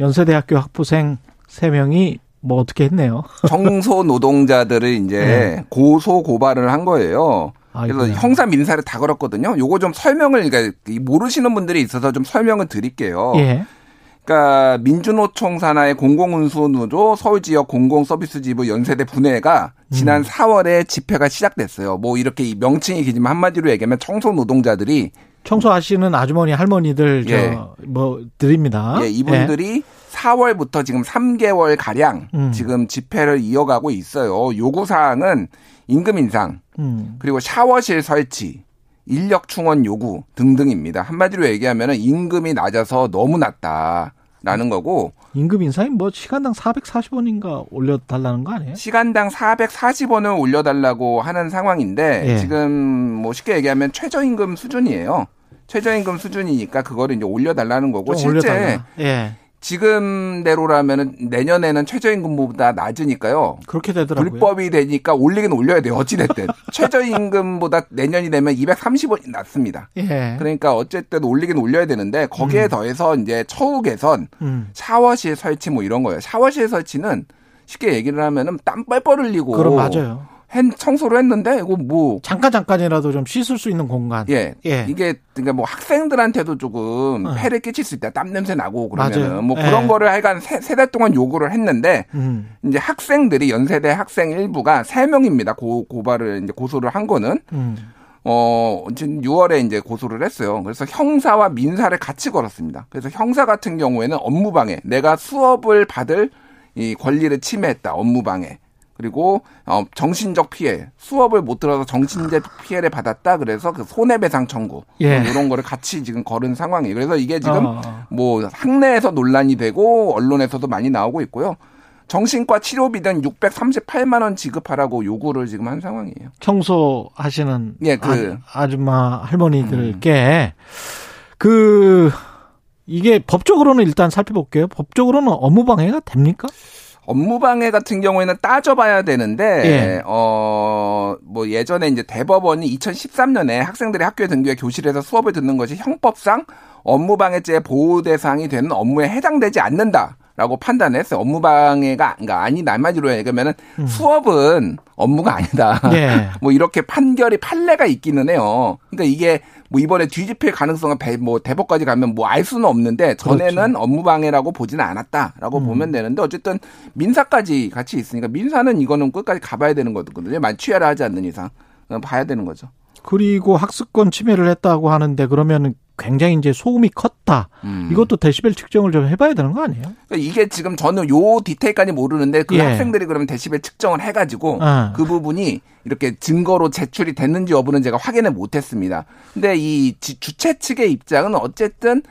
연세대학교 학부생 3명이 뭐 어떻게 했네요. [laughs] 청소 노동자들을 이제 네. 고소 고발을 한 거예요. 그래서 아이고야. 형사 민사를 다 걸었거든요. 요거 좀 설명을 그러니까 모르시는 분들이 있어서 좀 설명을 드릴게요. 예. 그러니까 민주노총 산하의 공공운수노조 서울지역 공공서비스지부 연세대 분회가 지난 음. 4월에 집회가 시작됐어요. 뭐 이렇게 명칭이 길지만 한마디로 얘기하면 청소 노동자들이 청소하시는 아주머니 할머니들 예. 저뭐 드립니다. 예, 이분들이 예. 4월부터 지금 3개월 가량 음. 지금 집회를 이어가고 있어요. 요구 사항은 임금 인상, 음. 그리고 샤워실 설치, 인력 충원 요구 등등입니다. 한마디로 얘기하면 임금이 낮아서 너무 낮다. 라는 거고 임금 인상이 뭐 시간당 440원인가 올려달라는 거 아니에요? 시간당 440원을 올려달라고 하는 상황인데 예. 지금 뭐 쉽게 얘기하면 최저임금 수준이에요. 최저임금 수준이니까 그거를 이제 올려달라는 거고 실제 예. 지금대로라면은 내년에는 최저임금보다 낮으니까요. 그렇게 되더라고요. 불법이 되니까 올리긴 올려야 돼요. 어찌됐든. [laughs] 최저임금보다 내년이 되면 230원이 낮습니다. 예. 그러니까 어쨌든 올리긴 올려야 되는데 거기에 음. 더해서 이제 처우 개선, 음. 샤워실 설치 뭐 이런 거예요. 샤워실 설치는 쉽게 얘기를 하면은 땀 뻘뻘 흘리고. 그럼 맞아요. 청소를 했는데 이거 뭐 잠깐 잠깐이라도 좀 씻을 수 있는 공간. 예. 예. 이게 그러니까 뭐 학생들한테도 조금 어. 폐를 끼칠 수 있다. 땀 냄새 나고 그러면은 뭐 예. 그런 거를 하여간 세, 세 달 동안 요구를 했는데 음. 이제 학생들이 연세대 학생 일부가 세 명입니다. 고 고발을 이제 고소를 한 거는 음. 어, 지금 6월에 이제 고소를 했어요. 그래서 형사와 민사를 같이 걸었습니다. 그래서 형사 같은 경우에는 업무방해, 내가 수업을 받을 이 권리를 침해했다, 업무방해. 그리고 어 정신적 피해 수업을 못 들어서 정신적 피해를 받았다 그래서 그 손해배상 청구 예. 이런 거를 같이 지금 걸은 상황이에요. 그래서 이게 지금 어. 뭐 학내에서 논란이 되고 언론에서도 많이 나오고 있고요. 정신과 치료비는 638만 원 지급하라고 요구를 지금 한 상황이에요. 청소하시는 예, 그 아, 줌마 할머니들께 음. 그 이게 법적으로는 일단 살펴볼게요. 법적으로는 업무 방해가 됩니까? 업무 방해 같은 경우에는 따져봐야 되는데 예. 어뭐 예전에 이제 대법원이 2013년에 학생들이 학교에 등교해 교실에서 수업을 듣는 것이 형법상 업무 방해죄 보호 대상이 되는 업무에 해당되지 않는다. 라고 판단했어요. 업무방해가 그러니까 아니다. 한마디로 얘기하면은 음. 수업은 업무가 아니다. 예. [laughs] 뭐 이렇게 판결이 판례가 있기는 해요. 그러니까 이게 뭐 이번에 뒤집힐 가능성은 배, 뭐 대법까지 가면 뭐 알 수는 없는데 전에는 그렇죠. 업무방해라고 보지는 않았다라고 음. 보면 되는데 어쨌든 민사까지 같이 있으니까 민사는 이거는 끝까지 가봐야 되는 거거든요. 만 취하를 하지 않는 이상 봐야 되는 거죠. 그리고 학습권 침해를 했다고 하는데 그러면 굉장히 이제 소음이 컸다. 음. 이것도 데시벨 측정을 좀 해봐야 되는 거 아니에요? 그러니까 이게 지금 저는 요 디테일까지 모르는데 그 예. 학생들이 그러면 데시벨 측정을 해가지고 아. 그 부분이 이렇게 증거로 제출이 됐는지 여부는 제가 확인을 못했습니다. 근데 이 주최 측의 입장은 어쨌든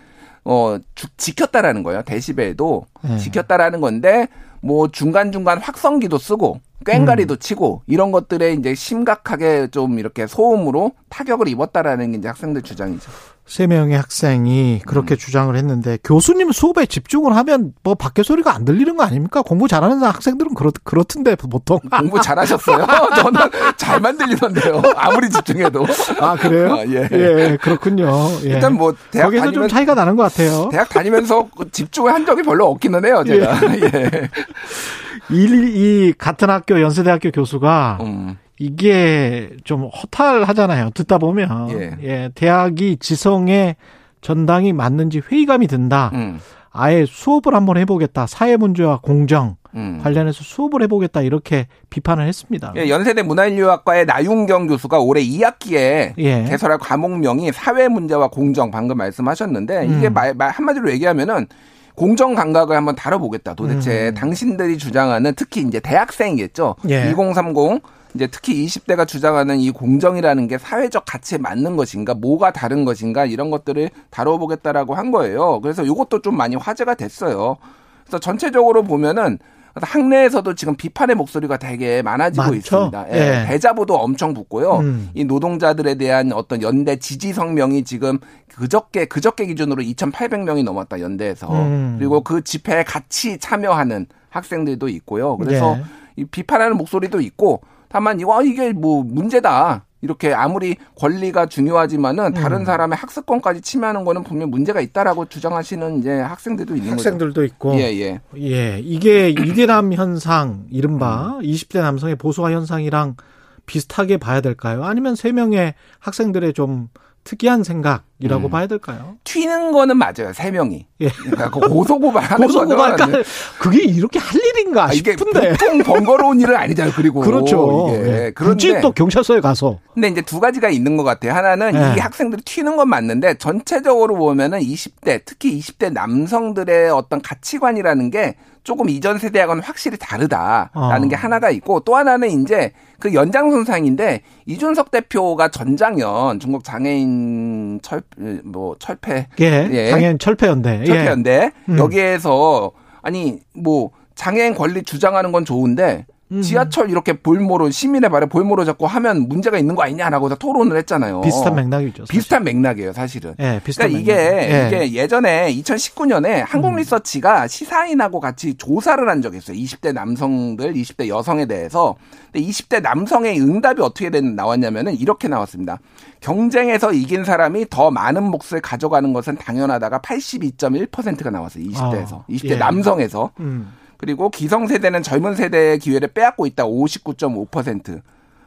어 주, 지켰다라는 거예요. 데시벨도 예. 지켰다라는 건데 뭐 중간 중간 확성기도 쓰고 꽹가리도 음. 치고 이런 것들에 이제 심각하게 좀 이렇게 소음으로 타격을 입었다라는 게 이제 학생들 주장이죠. 세 명의 학생이 그렇게 음. 주장을 했는데 교수님 수업에 집중을 하면 뭐 밖에 소리가 안 들리는 거 아닙니까? 공부 잘하는 학생들은 그렇 그렇던데 보통 [laughs] 공부 잘하셨어요? [laughs] 저는 잘만 들리던데요. 아무리 집중해도 아 그래요? 아, 예. 예 그렇군요. 예. 일단 뭐 대학 거기서 다니면, 좀 차이가 나는 것 같아요. 대학 다니면서 집중을 한 적이 별로 없기는 해요. 제가 예. [laughs] 예. 이, 이 같은 학교 연세대학교 교수가 음. 이게 좀 허탈하잖아요. 듣다 보면 예, 예 대학이 지성의 전당이 맞는지 회의감이 든다. 음. 아예 수업을 한번 해보겠다. 사회 문제와 공정 음. 관련해서 수업을 해보겠다 이렇게 비판을 했습니다. 예, 연세대 문화인류학과의 나윤경 교수가 올해 2학기에 예. 개설할 과목명이 사회 문제와 공정 방금 말씀하셨는데 이게 음. 말, 말 한마디로 얘기하면은 공정 감각을 한번 다뤄보겠다. 도대체 음. 당신들이 주장하는 특히 이제 대학생이겠죠. 예. 2030 이제 특히 20대가 주장하는 이 공정이라는 게 사회적 가치에 맞는 것인가, 뭐가 다른 것인가 이런 것들을 다뤄보겠다라고 한 거예요. 그래서 이것도 좀 많이 화제가 됐어요. 그래서 전체적으로 보면은 학내에서도 지금 비판의 목소리가 되게 많아지고 많죠? 있습니다. 예. 예. 대자보도 엄청 붙고요. 음. 이 노동자들에 대한 어떤 연대 지지 성명이 지금 그저께 그저께 기준으로 2,800명이 넘었다 연대에서 음. 그리고 그 집회에 같이 참여하는 학생들도 있고요. 그래서 예. 이 비판하는 목소리도 있고 다만 이거 이게 뭐 문제다. 이렇게 아무리 권리가 중요하지만은 다른 음. 사람의 학습권까지 침해하는 거는 분명 문제가 있다라고 주장하시는 이제 학생들도 있는 학생들도 거죠. 있고. 예, 예. 예. 이게 이대남 현상, 이른바 음. 20대 남성의 보수화 현상이랑 비슷하게 봐야 될까요? 아니면 세 명의 학생들의 좀 특이한 생각이라고 음. 봐야 될까요? 튀는 거는 맞아요. 세 명이. 예. 그러니까 그 고소고발하는 [laughs] 고소고발 그게 이렇게 할 일인가 아, 싶은데. 보통 번거로운 일은 아니잖아요. 그리고 그렇죠. 이게. 예. 그런데 또 경찰서에 가서. 근데 이제 두 가지가 있는 것 같아요. 하나는 예. 이 학생들이 튀는 건 맞는데 전체적으로 보면은 20대 특히 20대 남성들의 어떤 가치관이라는 게 조금 이전 세대하고는 확실히 다르다라는 어. 게 하나가 있고 또 하나는 이제 그 연장선상인데 이준석 대표가 전장현 중국 장애인 철뭐 철폐 예, 예. 장애인 철폐연대 철폐연대 예. 음. 여기에서 아니 뭐 장애인 권리 주장하는 건 좋은데 음. 지하철 이렇게 볼모로 시민의 발에 볼모로 잡고 하면 문제가 있는 거 아니냐라고 다 토론을 했잖아요. 비슷한 맥락이죠. 사실. 비슷한 맥락이에요, 사실은. 네, 비슷한 그러니까 맥락. 이게 네. 이게 예전에 2019년에 한국리서치가 음. 시사인하고 같이 조사를 한 적이 있어요. 20대 남성들, 20대 여성에 대해서. 근데 20대 남성의 응답이 어떻게 된 나왔냐면은 이렇게 나왔습니다. 경쟁에서 이긴 사람이 더 많은 몫을 가져가는 것은 당연하다가 82.1%가 나왔어요. 20대에서. 아, 20대 예. 남성에서. 음. 그리고 기성세대는 젊은 세대의 기회를 빼앗고 있다 59.5%.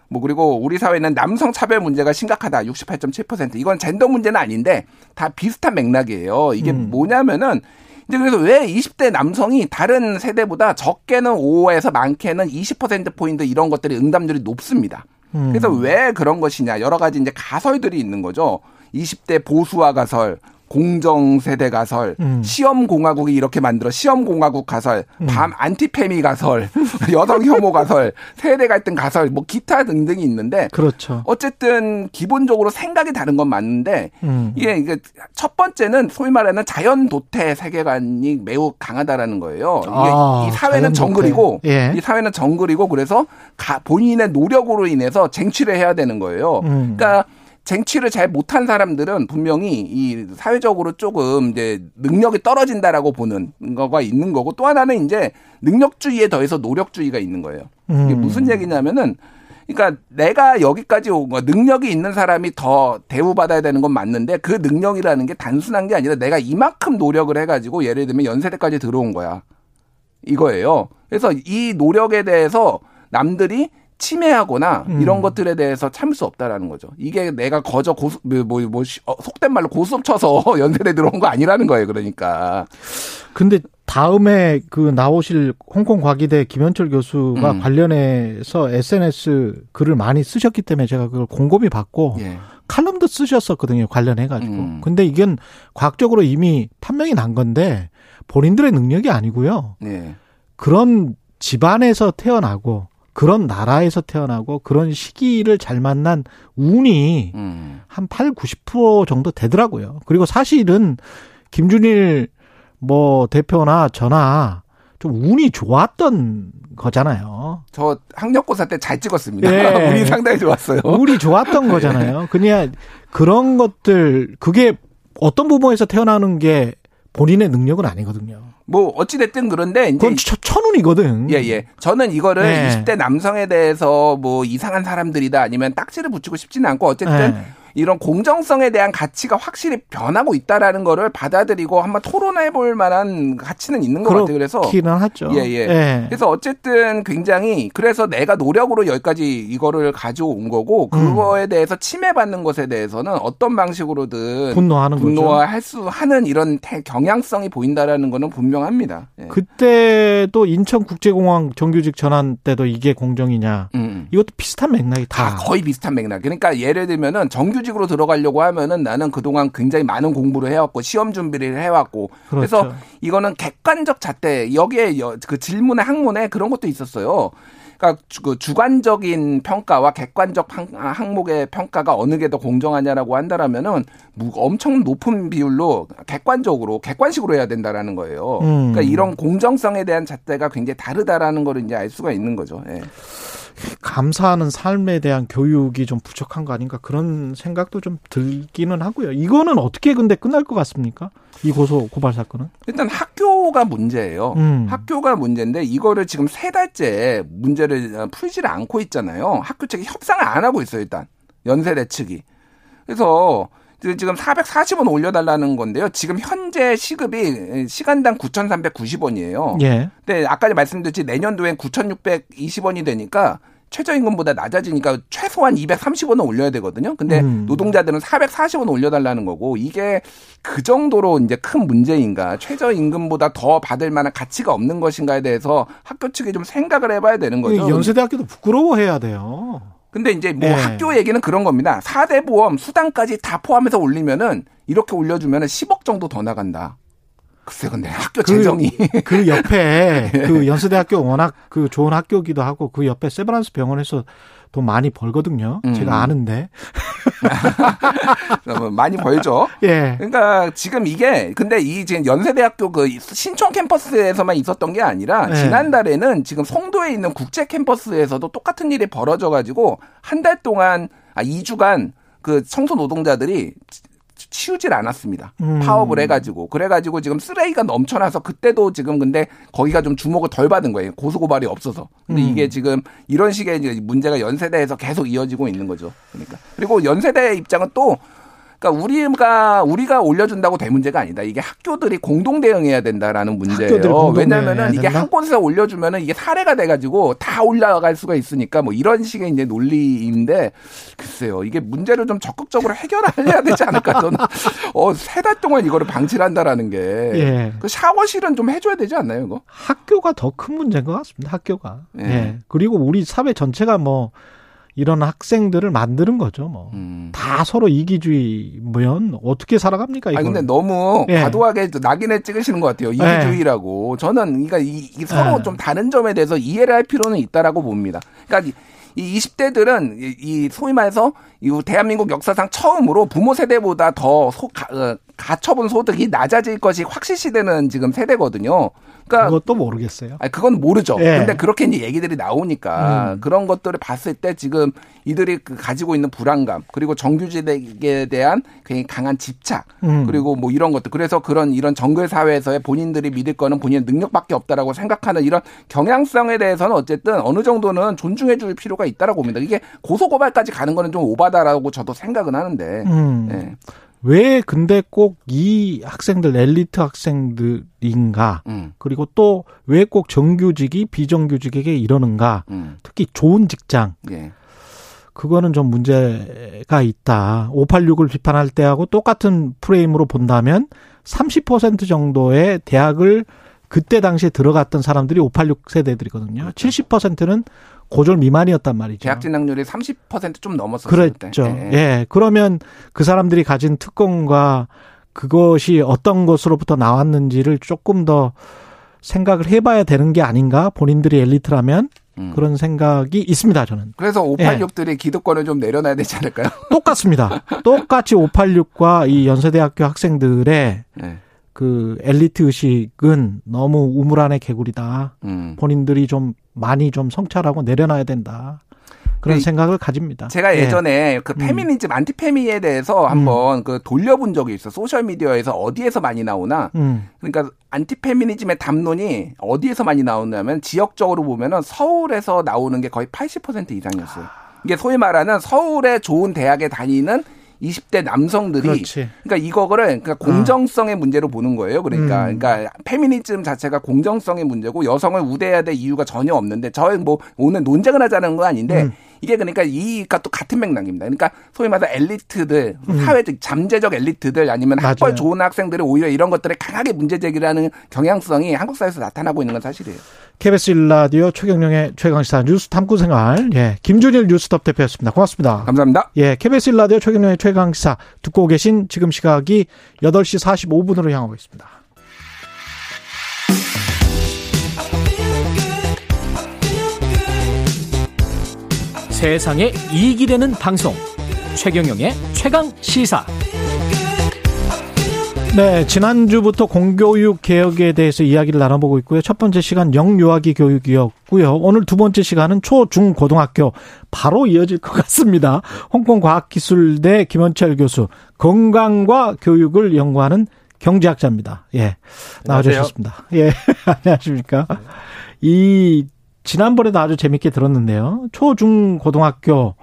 뭐 그리고 우리 사회는 남성 차별 문제가 심각하다. 68.7%. 이건 젠더 문제는 아닌데 다 비슷한 맥락이에요. 이게 음. 뭐냐면은 이제 그래서 왜 20대 남성이 다른 세대보다 적게는 5에서 많게는 20% 포인트 이런 것들이 응답률이 높습니다. 음. 그래서 왜 그런 것이냐 여러 가지 이제 가설들이 있는 거죠. 20대 보수화 가설, 공정세대 가설, 음. 시험공화국이 이렇게 만들어 시험공화국 가설, 음. 밤 안티페미 가설, [laughs] 여성 혐오 가설, 세대 갈등 가설, 뭐 기타 등등이 있는데 그렇죠. 어쨌든 기본적으로 생각이 다른 건 맞는데 음. 이게 이게 첫 번째는 소위 말하는 자연 도태 세계관이 매우 강하다라는 거예요. 이게 아, 이 사회는 정글이고 예. 이 사회는 정글이고 그래서 가, 본인의 노력으로 인해서 쟁취를 해야 되는 거예요. 음. 그러니까 쟁취를 잘 못한 사람들은 분명히 이 사회적으로 조금 이제 능력이 떨어진다라고 보는 거가 있는 거고 또 하나는 이제 능력주의에 더해서 노력주의가 있는 거예요. 이게 음. 무슨 얘기냐면은 그러니까 내가 여기까지 온 거, 능력이 있는 사람이 더 대우받아야 되는 건 맞는데 그 능력이라는 게 단순한 게 아니라 내가 이만큼 노력을 해가지고 예를 들면 연세대까지 들어온 거야. 이거예요. 그래서 이 노력에 대해서 남들이 침해하거나 음. 이런 것들에 대해서 참을 수 없다라는 거죠. 이게 내가 거저 고수 뭐, 뭐, 뭐 어, 속된 말로 고수업 쳐서 [laughs] 연세대 들어온 거 아니라는 거예요. 그러니까. 근데 다음에 그 나오실 홍콩 과기대 김현철 교수가 음. 관련해서 SNS 글을 많이 쓰셨기 때문에 제가 그걸 곰곰이 받고 예. 칼럼도 쓰셨었거든요. 관련해 가지고. 음. 근데 이건 과학적으로 이미 판명이 난 건데 본인들의 능력이 아니고요. 예. 그런 집안에서 태어나고 그런 나라에서 태어나고 그런 시기를 잘 만난 운이 음. 한 8, 90% 정도 되더라고요. 그리고 사실은 김준일 뭐 대표나 저나 좀 운이 좋았던 거잖아요. 저 학력고사 때 잘 찍었습니다. 네. [laughs] 운이 상당히 좋았어요. 운이 좋았던 거잖아요. [laughs] 그냥 그런 것들 그게 어떤 부분에서 태어나는 게 본인의 능력은 아니거든요. 뭐 어찌 됐든 그런데 이제 그건 천운이거든. 예, 예. 저는 이거를 네. 20대 남성에 대해서 뭐 이상한 사람들이다 아니면 딱지를 붙이고 싶지는 않고 어쨌든 네. 이런 공정성에 대한 가치가 확실히 변하고 있다라는 거를 받아들이고 한번 토론해 볼 만한 가치는 있는 것 같아요. 그래서 기는 하죠. 예, 예. 네. 그래서 어쨌든 굉장히 그래서 내가 노력으로 여기까지 이거를 가져온 거고 음. 그거에 음. 대해서 침해받는 것에 대해서는 어떤 방식으로든 분노하는 분노할 수 하는 이런 경향성이 보인다라는 거는 분명합니다. 예. 그때도 인천국제공항 정규직 전환 때도 이게 공정이냐. 음. 이것도 비슷한 맥락이 다. 다 거의 비슷한 맥락. 그러니까 예를 들면은 정규 정규직으로 들어가려고 하면은 나는 그동안 굉장히 많은 공부를 해왔고 시험 준비를 해왔고 그렇죠. 그래서 이거는 객관적 잣대 여기에 그 질문의 학문에 그런 것도 있었어요. 그러니까 그 주관적인 평가와 객관적 항목의 평가가 어느 게 더 공정하냐라고 한다라면은 엄청 높은 비율로 객관적으로 객관식으로 해야 된다라는 거예요. 음. 그러니까 이런 공정성에 대한 잣대가 굉장히 다르다라는 거를 이제 알 수가 있는 거죠. 예. 감사하는 삶에 대한 교육이 좀 부족한 거 아닌가 그런 생각도 좀 들기는 하고요. 이거는 어떻게 근데 끝날 것 같습니까? 이 고소 고발 사건은? 일단 학교가 문제예요. 음. 학교가 문제인데 이거를 지금 세 달째 문제를 풀지를 않고 있잖아요. 학교 측이 협상을 안 하고 있어요. 일단 연세대 측이. 그래서 지금 440원 올려달라는 건데요. 지금 현재 시급이 시간당 9,390원이에요. 예. 근데 아까 말씀드렸지 내년도엔 9,620원이 되니까 최저임금보다 낮아지니까 최소한 230원은 올려야 되거든요. 근데 음. 노동자들은 440원 올려달라는 거고 이게 그 정도로 이제 큰 문제인가 최저임금보다 더 받을 만한 가치가 없는 것인가에 대해서 학교 측이 좀 생각을 해봐야 되는 거죠. 연세대학교도 부끄러워해야 돼요. 근데 이제 뭐 네. 학교 얘기는 그런 겁니다. 4대 보험 수당까지 다 포함해서 올리면은 이렇게 올려주면은 10억 정도 더 나간다. 글쎄, 근데 학교 그, 재정이. [laughs] 그 옆에, [laughs] 네. 그 연수대학교 워낙 그 좋은 학교기도 하고 그 옆에 세브란스 병원에서 돈 많이 벌거든요. 음. 제가 아는데. [laughs] 많이 벌죠. 예. 그러니까 지금 이게 근데 이 지금 연세대학교 그 신촌 캠퍼스에서만 있었던 게 아니라 예. 지난달에는 지금 송도에 있는 국제 캠퍼스에서도 똑같은 일이 벌어져 가지고 한 달 동안 아 2주간 그 청소 노동자들이 치우질 않았습니다. 음. 파업을 해가지고 그래가지고 지금 쓰레기가 넘쳐나서 그때도 지금 근데 거기가 좀 주목을 덜 받은 거예요. 고소 고발이 없어서. 근데 음. 이게 지금 이런 식의 문제가 연세대에서 계속 이어지고 있는 거죠. 그러니까 그리고 연세대 입장은 또 그러니까 우리가 우리가 올려준다고 될 문제가 아니다. 이게 학교들이 공동 대응해야 된다라는 문제예요. 왜냐하면은 이게 한 곳에서 올려주면은 이게 사례가 돼가지고 다 올라갈 수가 있으니까 뭐 이런 식의 이제 논리인데 글쎄요 이게 문제를 좀 적극적으로 해결해야 되지 않을까 저는 [laughs] 어세 달 동안 이거를 방치를 한다라는 게 예. 그 샤워실은 좀 해줘야 되지 않나요 이거? 학교가 더 큰 문제인 것 같습니다. 학교가. 예. 예. 그리고 우리 사회 전체가 뭐 이런 학생들을 만드는 거죠, 뭐. 음. 다 서로 이기주의면 어떻게 살아갑니까, 이거? 아 근데 너무 예. 과도하게 낙인에 찍으시는 것 같아요. 이기주의라고. 예. 저는 그러니까 이, 이 서로 예. 좀 다른 점에 대해서 이해를 할 필요는 있다라고 봅니다. 그러니까 이 20대들은 이, 이 소위 말해서 이 대한민국 역사상 처음으로 부모 세대보다 더 소, 가, 어, 가처분 소득이 낮아질 것이 확실시되는 지금 세대거든요. 그러니까 그것도 모르겠어요. 아니 그건 모르죠. 예. 근데 그렇게 이제 얘기들이 나오니까 음. 그런 것들을 봤을 때 지금 이들이 그 가지고 있는 불안감 그리고 정규직에 대한 굉장히 강한 집착 음. 그리고 뭐 이런 것들 그래서 그런 이런 정글 사회에서의 본인들이 믿을 거는 본인의 능력밖에 없다라고 생각하는 이런 경향성에 대해서는 어쨌든 어느 정도는 존중해 줄 필요가 있다라고 봅니다. 이게 고소 고발까지 가는 거는 좀 오바다라고 저도 생각은 하는데. 음. 예. 왜 근데 꼭 이 학생들 엘리트 학생들인가? 음. 그리고 또 왜 꼭 정규직이 비정규직에게 이러는가? 음. 특히 좋은 직장. 예. 그거는 좀 문제가 있다. 586을 비판할 때하고 똑같은 프레임으로 본다면 30% 정도의 대학을 그때 당시에 들어갔던 사람들이 586 세대들이거든요. 그렇죠. 70%는 고졸 미만이었단 말이죠. 대학 진학률이 30%좀 넘었었을 그랬죠. 때. 예. 예. 그러면 그 사람들이 가진 특권과 그것이 어떤 것으로부터 나왔는지를 조금 더 생각을 해봐야 되는 게 아닌가? 본인들이 엘리트라면 음. 그런 생각이 있습니다, 저는. 그래서 586들이 예. 기득권을 좀 내려놔야 되지 않을까요? 똑같습니다. 똑같이 586과 이 연세대학교 학생들의 예. 그 엘리트 의식은 너무 우물 안의 개구리다. 음. 본인들이 좀 많이 좀 성찰하고 내려놔야 된다. 그런 생각을 가집니다. 제가 예. 예전에 예. 그 음. 페미니즘, 음. 안티페미에 대해서 한번 음. 그 돌려본 적이 있어. social media에서 어디에서 많이 나오나. 음. 그러니까 안티페미니즘의 담론이 어디에서 많이 나오냐면 지역적으로 보면은 서울에서 나오는 게 거의 80% 이상이었어요. 이게 소위 말하는 서울의 좋은 대학에 다니는 20대 남성들이 그렇지. 그러니까 이거를 그러니까 공정성의 어. 문제로 보는 거예요. 그러니까 음. 그러니까 페미니즘 자체가 공정성의 문제고 여성을 우대해야 될 이유가 전혀 없는데 저희 뭐 오늘 논쟁을 하자는 건 아닌데 음. 이게 그러니까 이가 또 같은 맥락입니다. 그러니까 소위 말해서 엘리트들, 음. 사회적 잠재적 엘리트들 아니면 맞아요. 학벌 좋은 학생들이 오히려 이런 것들에 강하게 문제 제기라는 경향성이 한국 사회에서 나타나고 있는 건 사실이에요. KBS 일라디오 최경영의 최강시사 뉴스 탐구 생활. 예. 김준일 뉴스톱 대표였습니다. 고맙습니다. 감사합니다. 예. KBS 일라디오 최경영의 최강시사 듣고 계신 지금 시각이 8시 45분으로 향하고 있습니다. 세상에 이익이 되는 방송 최경영의 최강 시사 네, 지난주부터 공교육 개혁에 대해서 이야기를 나눠보고 있고요. 첫 번째 시간 영유아기 교육이었고요. 오늘 두 번째 시간은 초, 중, 고등학교 바로 이어질 것 같습니다. 홍콩과학기술대 김원철 교수, 건강과 교육을 연구하는 경제학자입니다. 예, 나와주셨습니다. 예, [laughs] 안녕하십니까. 이 지난번에도 아주 재밌게 들었는데요. 초, 중, 고등학교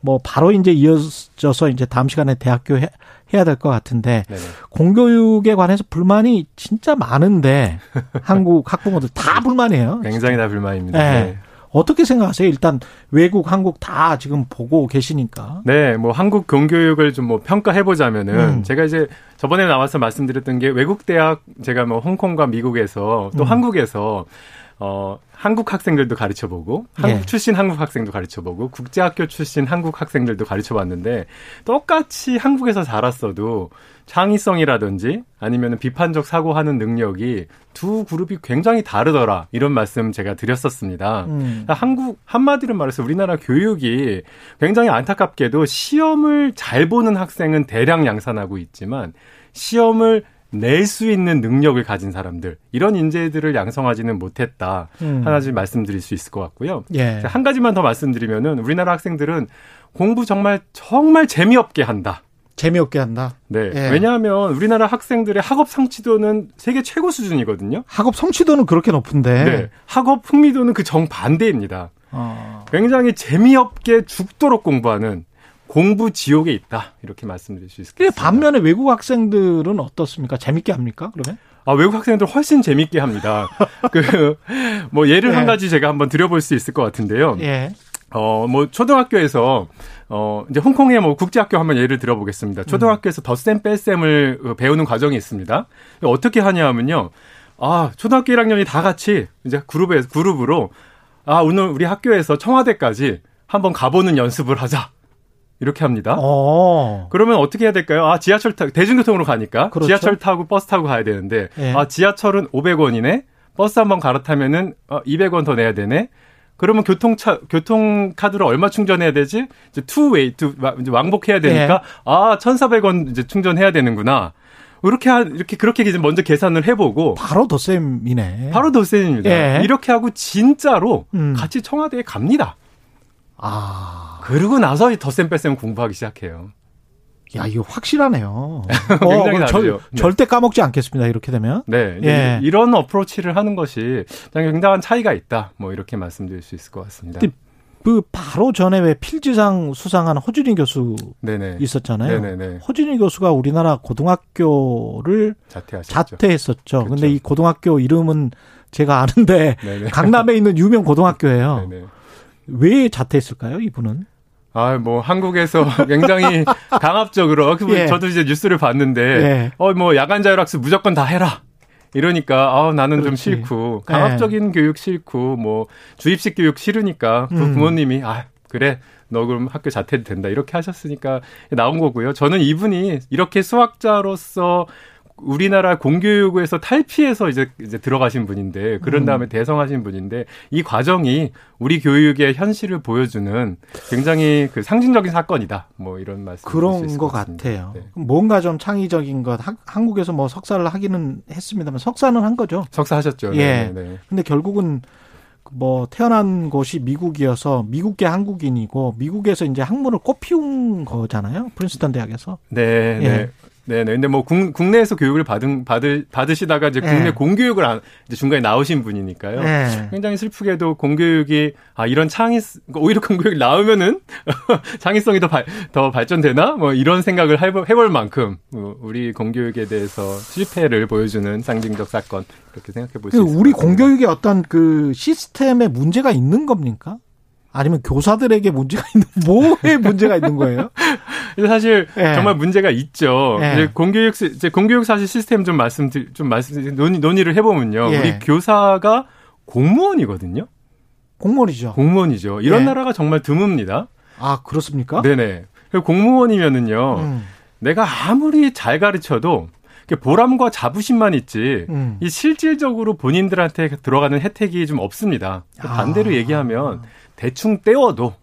뭐 바로 이제 이어져서 이제 다음 시간에 대학교 해, 해야 될 것 같은데 네네. 공교육에 관해서 불만이 진짜 많은데 [laughs] 한국 학부모들 다 불만이에요. 굉장히 다 불만입니다. 네. 네. 어떻게 생각하세요? 일단 외국, 한국 다 지금 보고 계시니까. 네, 뭐 한국 공교육을 좀 뭐 평가해 보자면은 음. 제가 이제 저번에 나와서 말씀드렸던 게 외국 대학 제가 뭐 홍콩과 미국에서 또 음. 한국에서 어, 한국 학생들도 가르쳐 보고, 한국 예. 출신 한국 학생도 가르쳐 보고, 국제학교 출신 한국 학생들도 가르쳐 봤는데, 똑같이 한국에서 자랐어도 창의성이라든지 아니면 비판적 사고하는 능력이 두 그룹이 굉장히 다르더라. 이런 말씀 제가 드렸었습니다. 음. 그러니까 한국, 한마디로 말해서 우리나라 교육이 굉장히 안타깝게도 시험을 잘 보는 학생은 대량 양산하고 있지만, 시험을 낼 수 있는 능력을 가진 사람들 이런 인재들을 양성하지는 못했다 음. 하나씩 말씀드릴 수 있을 것 같고요. 예. 한 가지만 더 말씀드리면은 우리나라 학생들은 공부 정말 정말 재미없게 한다. 재미없게 한다. 네. 예. 왜냐하면 우리나라 학생들의 학업 성취도는 세계 최고 수준이거든요. 학업 성취도는 그렇게 높은데. 네. 학업 흥미도는 그 정반대입니다. 어. 굉장히 재미없게 죽도록 공부하는 공부 지옥에 있다 이렇게 말씀드릴 수 있겠습니다. 반면에 외국 학생들은 어떻습니까? 재밌게 합니까? 그러면? 아, 외국 학생들 훨씬 재밌게 합니다. [laughs] 그, 뭐, 예를 네. 한 가지 제가 한번 드려볼 수 있을 것 같은데요. 예. 어, 뭐, 초등학교에서, 어, 이제 홍콩의 뭐 국제학교 한번 예를 들어보겠습니다. 초등학교에서 덧셈 뺄셈을 배우는 과정이 있습니다. 어떻게 하냐 하면요. 아, 초등학교 1학년이 다 같이 이제 그룹에, 그룹으로, 아, 오늘 우리 학교에서 청와대까지 한번 가보는 연습을 하자. 이렇게 합니다. 어. 그러면 어떻게 해야 될까요? 아, 지하철 타 대중교통으로 가니까 그렇죠. 지하철 타고 버스 타고 가야 되는데 네. 아, 지하철은 500원이네. 버스 한 번 갈아타면은 어, 200원 더 내야 되네. 그러면 교통차 교통 카드로 얼마 충전해야 되지? 이제 two-way two 이제 왕복해야 되니까 네. 아, 1,400원 이제 충전해야 되는구나. 이렇게 하, 이렇게 그렇게 이제 먼저 계산을 해보고 바로 덧셈이네. 바로 덧셈입니다. 예. 이렇게 하고 진짜로 음. 같이 청와대에 갑니다. 아. 그러고 나서 덧셈 뺄셈 공부하기 시작해요. 야, 이거 확실하네요. [laughs] 굉장히 어, 절, 네. 절대 까먹지 않겠습니다. 이렇게 되면. 네. 예. 이런 어프로치를 하는 것이 굉장한 차이가 있다. 뭐 이렇게 말씀드릴 수 있을 것 같습니다. 그 바로 전에 왜 필지상 수상한 허준희 교수 네네. 있었잖아요. 네네네. 허준희 교수가 우리나라 고등학교를 자퇴하셨죠. 자퇴했었죠. 그렇죠. 근데 이 고등학교 이름은 제가 아는데 [laughs] 네네. 강남에 있는 유명 고등학교예요. 네네. 왜 자퇴했을까요, 이분은? 아, 뭐 한국에서 [laughs] 굉장히 강압적으로 그 예. 저도 이제 뉴스를 봤는데 예. 어 뭐 야간 자율학습 무조건 다 해라. 이러니까 아 나는 그렇지. 좀 싫고 강압적인 예. 교육 싫고 뭐 주입식 교육 싫으니까 그 음. 부모님이 아 그래 너 그럼 학교 자퇴도 된다 이렇게 하셨으니까 나온 거고요. 저는 이분이 이렇게 수학자로서 우리나라 공교육에서 탈피해서 이제 이제 들어가신 분인데 그런 음. 다음에 음. 대성하신 분인데 이 과정이 우리 교육의 현실을 보여주는 굉장히 그 상징적인 사건이다. 뭐 이런 말씀 그런 것 같아요. 네. 뭔가 좀 창의적인 것 하, 한국에서 뭐 석사를 하기는 했습니다만 석사는 한 거죠. 석사 하셨죠. 예. 네, 네. 근데 결국은 뭐 태어난 곳이 미국이어서 미국계 한국인이고 미국에서 이제 학문을 꽃피운 거잖아요. 프린스턴 대학에서. 네, 예. 네. 네네. 근데 뭐 국, 국내에서 교육을 받은 받을 받으시다가 이제 국내 네. 공교육을 안, 이제 중간에 나오신 분이니까요. 네. 굉장히 슬프게도 공교육이 아 이런 창의 오히려 공교육이 나오면은 [laughs] 창의성이 더, 발, 더 발전되나 뭐 이런 생각을 해볼, 해볼 만큼 뭐 우리 공교육에 대해서 실패를 보여주는 상징적 사건 이렇게 생각해 볼수 그 있습니다. 우리 공교육에 어떤 그 시스템에 문제가 있는 겁니까? 아니면 교사들에게 문제가 있는 [laughs] 뭐에 문제가 있는 거예요? 사실 네. 정말 문제가 있죠. 네. 이제 공교육 이제 공교육 사실 시스템 좀 말씀 좀 말씀 논의, 논의를 해보면요. 네. 우리 교사가 공무원이거든요. 공무원이죠. 공무원이죠. 이런 나라가 정말 드뭅니다. 아 그렇습니까? 네네. 공무원이면은요. 음. 내가 아무리 잘 가르쳐도 보람과 자부심만 있지 음. 이 실질적으로 본인들한테 들어가는 혜택이 좀 없습니다. 반대로 아. 얘기하면 대충 떼워도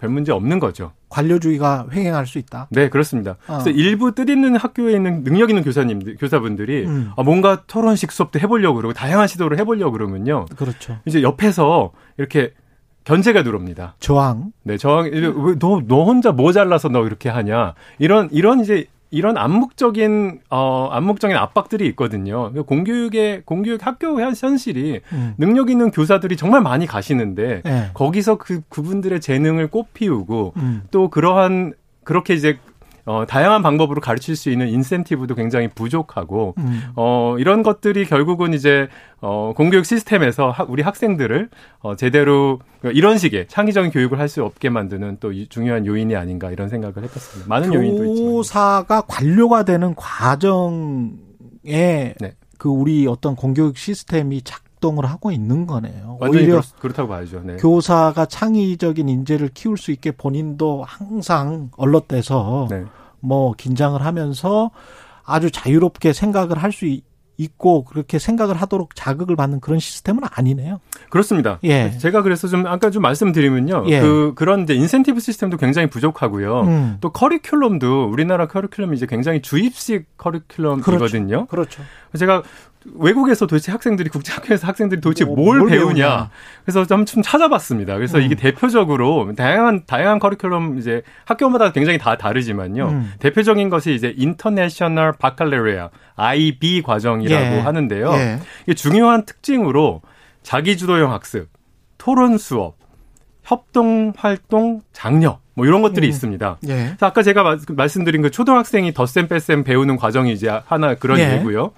별 문제 없는 거죠. 관료주의가 횡행할 수 있다. 네, 그렇습니다. 어. 그래서 일부 뜻있는 학교에 있는 능력 있는 교사님들, 교사분들이 음. 아, 뭔가 토론식 수업도 해보려고 그러고 다양한 시도를 해보려고 그러면요. 그렇죠. 이제 옆에서 이렇게 견제가 들어옵니다. 저항. 네, 저항. 너너 너 혼자 뭐 잘라서 너 이렇게 하냐? 이런 이런 이제 이런 암묵적인 어 암묵적인 압박들이 있거든요. 공교육의 공교육 학교 현실이 음. 능력 있는 교사들이 정말 많이 가시는데 네. 거기서 그 그분들의 재능을 꽃피우고 음. 또 그러한 그렇게 이제 어, 다양한 방법으로 가르칠 수 있는 인센티브도 굉장히 부족하고, 음. 어, 이런 것들이 결국은 이제, 어, 공교육 시스템에서 하, 우리 학생들을, 어, 제대로 이런 식의 창의적인 교육을 할 수 없게 만드는 또 중요한 요인이 아닌가 이런 생각을 해봤습니다. 많은 요인도 있지만. 교사가 관료가 되는 과정에 네. 그 우리 어떤 공교육 시스템이 작 활동을 하고 있는 거네요. 오히려 그렇, 다고 봐야죠. 네. 교사가 창의적인 인재를 키울 수 있게 본인도 항상 얼럿돼서 네. 뭐 긴장을 하면서 아주 자유롭게 생각을 할 수 있고 그렇게 생각을 하도록 자극을 받는 그런 시스템은 아니네요. 그렇습니다. 예. 제가 그래서 좀 아까 좀 말씀드리면요. 예. 그 그런 이제 인센티브 시스템도 굉장히 부족하고요. 음. 또 커리큘럼도 우리나라 커리큘럼이 이제 굉장히 주입식 커리큘럼이거든요. 그렇죠. 그렇죠. 제가 외국에서 도대체 학생들이 국제학교에서 학생들이 도대체 뭐, 뭘, 뭘 배우냐. 배우냐. 그래서 좀, 좀 찾아봤습니다. 그래서 음. 이게 대표적으로 다양한 다양한 커리큘럼 이제 학교마다 굉장히 다 다르지만요. 음. 대표적인 것이 이제 International Baccalaureate IB 과정이라고 예. 하는데요. 예. 이게 중요한 특징으로 자기 주도형 학습, 토론 수업, 협동 활동 장려 뭐 이런 것들이 음. 있습니다. 예. 아까 제가 말씀드린 그 초등학생이 덧셈 뺄셈 배우는 과정이 이제 하나 그런 예. 예고요.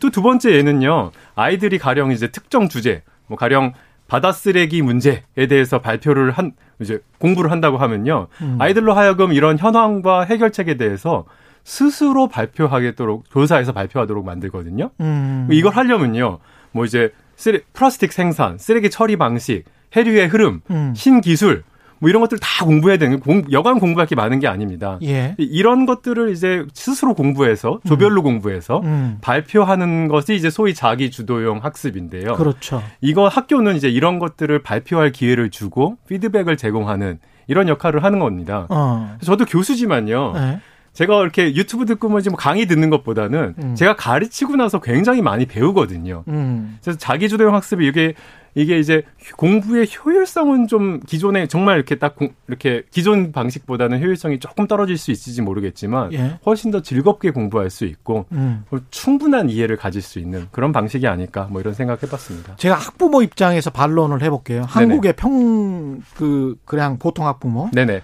또 두 번째 예는요. 아이들이 가령 이제 특정 주제, 뭐 가령 바다 쓰레기 문제에 대해서 발표를 한 이제 공부를 한다고 하면요. 음. 아이들로 하여금 이런 현황과 해결책에 대해서 스스로 발표하겠도록 교사에서 발표하도록 만들거든요. 음. 이걸 하려면요. 뭐 이제 쓰레, 플라스틱 생산, 쓰레기 처리 방식, 해류의 흐름, 음. 신기술 뭐 이런 것들 다 공부해야 되는 공, 여관 공부할 게 많은 게 아닙니다. 예. 이런 것들을 이제 스스로 공부해서 조별로 음. 공부해서 음. 발표하는 것이 이제 소위 자기 주도형 학습인데요. 그렇죠. 이거 학교는 이제 이런 것들을 발표할 기회를 주고 피드백을 제공하는 이런 역할을 하는 겁니다. 어. 저도 교수지만요. 네. 제가 이렇게 유튜브 듣고 뭐 강의 듣는 것보다는 음. 제가 가르치고 나서 굉장히 많이 배우거든요. 음. 그래서 자기주도형 학습이 이게 이게 이제 공부의 효율성은 좀 기존에 정말 이렇게 딱 이렇게 기존 방식보다는 효율성이 조금 떨어질 수 있을지 모르겠지만 예. 훨씬 더 즐겁게 공부할 수 있고 음. 충분한 이해를 가질 수 있는 그런 방식이 아닐까 뭐 이런 생각해봤습니다. 제가 학부모 입장에서 반론을 해볼게요. 한국의 평 그 그냥 보통 학부모. 네네.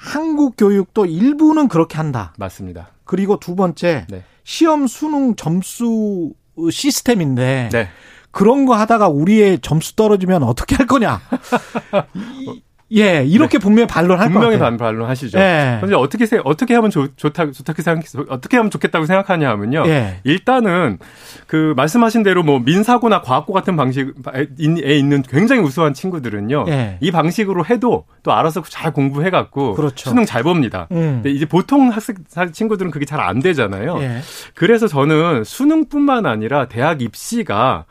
한국 교육도 일부는 그렇게 한다. 맞습니다. 그리고 두 번째 네. 시험 수능 점수 시스템인데 네. 그런 거 하다가 우리의 점수 떨어지면 어떻게 할 거냐. [laughs] 예, 이렇게 네. 분명히 반론할 분명히 반론하시죠. 예. 그런데 어떻게 어떻게 하면 좋, 좋다 좋다고 생각 어떻게 하면 좋겠다고 생각하냐 하면요. 예. 일단은 그 말씀하신 대로 뭐 민사고나 과학고 같은 방식에 있는 굉장히 우수한 친구들은요. 예. 이 방식으로 해도 또 알아서 잘 공부해 갖고 그렇죠. 수능 잘 봅니다. 음. 근데 이제 보통 학생 친구들은 그게 잘 안 되잖아요. 예. 그래서 저는 수능뿐만 아니라 대학 입시가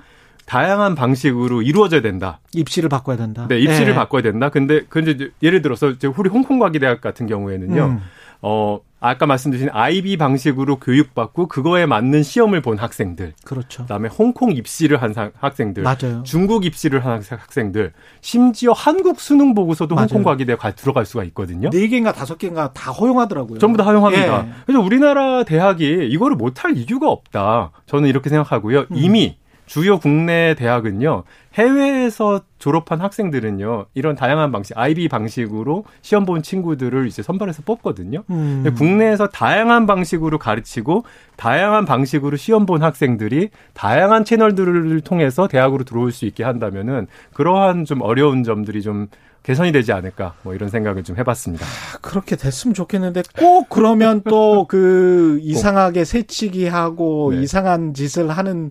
다양한 방식으로 이루어져야 된다. 입시를 바꿔야 된다. 네, 입시를 네. 바꿔야 된다. 근데 근데 예를 들어서 이제 우리 홍콩 과기대학 같은 경우에는요. 음. 어 아까 말씀드린 IB 방식으로 교육받고 그거에 맞는 시험을 본 학생들. 그렇죠. 그다음에 홍콩 입시를 한 학생들. 맞아요. 중국 입시를 한 학생들. 심지어 한국 수능 보고서도. 홍콩 과기대에 들어갈 수가 있거든요. 네 개인가 다섯 개인가 다 허용하더라고요. 전부 다 허용합니다. 예. 그래서 우리나라 대학이 이거를 못할 이유가 없다. 저는 이렇게 생각하고요. 음. 이미 주요 국내 대학은요, 해외에서 졸업한 학생들은요, 이런 다양한 방식, IB 방식으로 시험 본 친구들을 이제 선발해서 뽑거든요. 음. 국내에서 다양한 방식으로 가르치고, 다양한 방식으로 시험 본 학생들이 다양한 채널들을 통해서 대학으로 들어올 수 있게 한다면은, 그러한 좀 어려운 점들이 좀 개선이 되지 않을까 뭐 이런 생각을 좀 해봤습니다. 아, 그렇게 됐으면 좋겠는데 꼭 그러면 또 그 [laughs] 이상하게 새치기 하고 네. 이상한 짓을 하는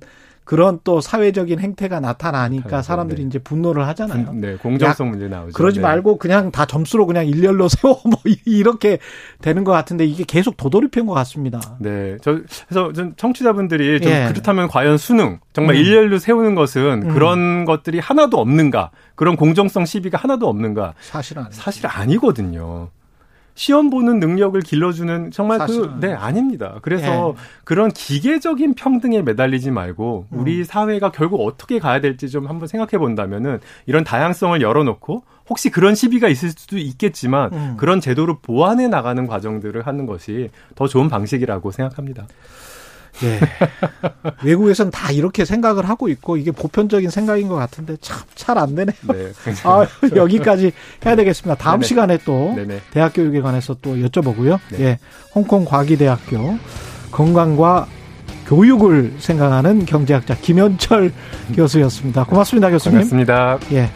그런 또 사회적인 행태가 나타나니까 사람들이 네. 이제 분노를 하잖아요. 네, 공정성 문제 나오죠. 그러지 네. 말고 그냥 다 점수로 그냥 일렬로 [laughs] 세워 뭐 이렇게 되는 것 같은데 이게 계속 도돌이표인 것 같습니다. 네, 저 그래서 좀 청취자분들이 좀 예. 그렇다면 과연 수능 정말 음. 일렬로 세우는 것은 음. 그런 것들이 하나도 없는가? 그런 공정성 시비가 하나도 없는가? 사실은 사실 아니거든요. 시험 보는 능력을 길러주는 정말 그, 네, 아닙니다. 그래서 예. 그런 기계적인 평등에 매달리지 말고 우리 음. 사회가 결국 어떻게 가야 될지 좀 한번 생각해 본다면은 이런 다양성을 열어놓고 혹시 그런 시비가 있을 수도 있겠지만 음. 그런 제도를 보완해 나가는 과정들을 하는 것이 더 좋은 방식이라고 생각합니다. 예. [laughs] 외국에서는 다 이렇게 생각을 하고 있고 이게 보편적인 생각인 것 같은데 참 잘 안 되네요. 네, [laughs] 아, 여기까지 해야 되겠습니다. 다음 네네. 시간에 또 네네. 대학 교육에 관해서 또 여쭤보고요. 네. 예. 홍콩 과기대학교 건강과 교육을 생각하는 경제학자 김현철 교수였습니다. 고맙습니다, 교수님. 고맙습니다. 예.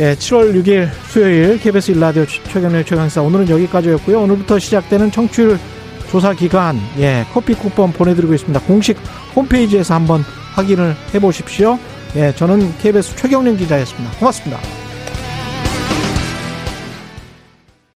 예, 7월 6일 수요일 KBS 일라디오 최경련 최강사 오늘은 여기까지였고요. 오늘부터 시작되는 청취율 조사 기간 예 커피 쿠폰 보내드리고 있습니다. 공식 홈페이지에서 한번 확인을 해보십시오. 예 저는 KBS 최경련 기자였습니다. 고맙습니다.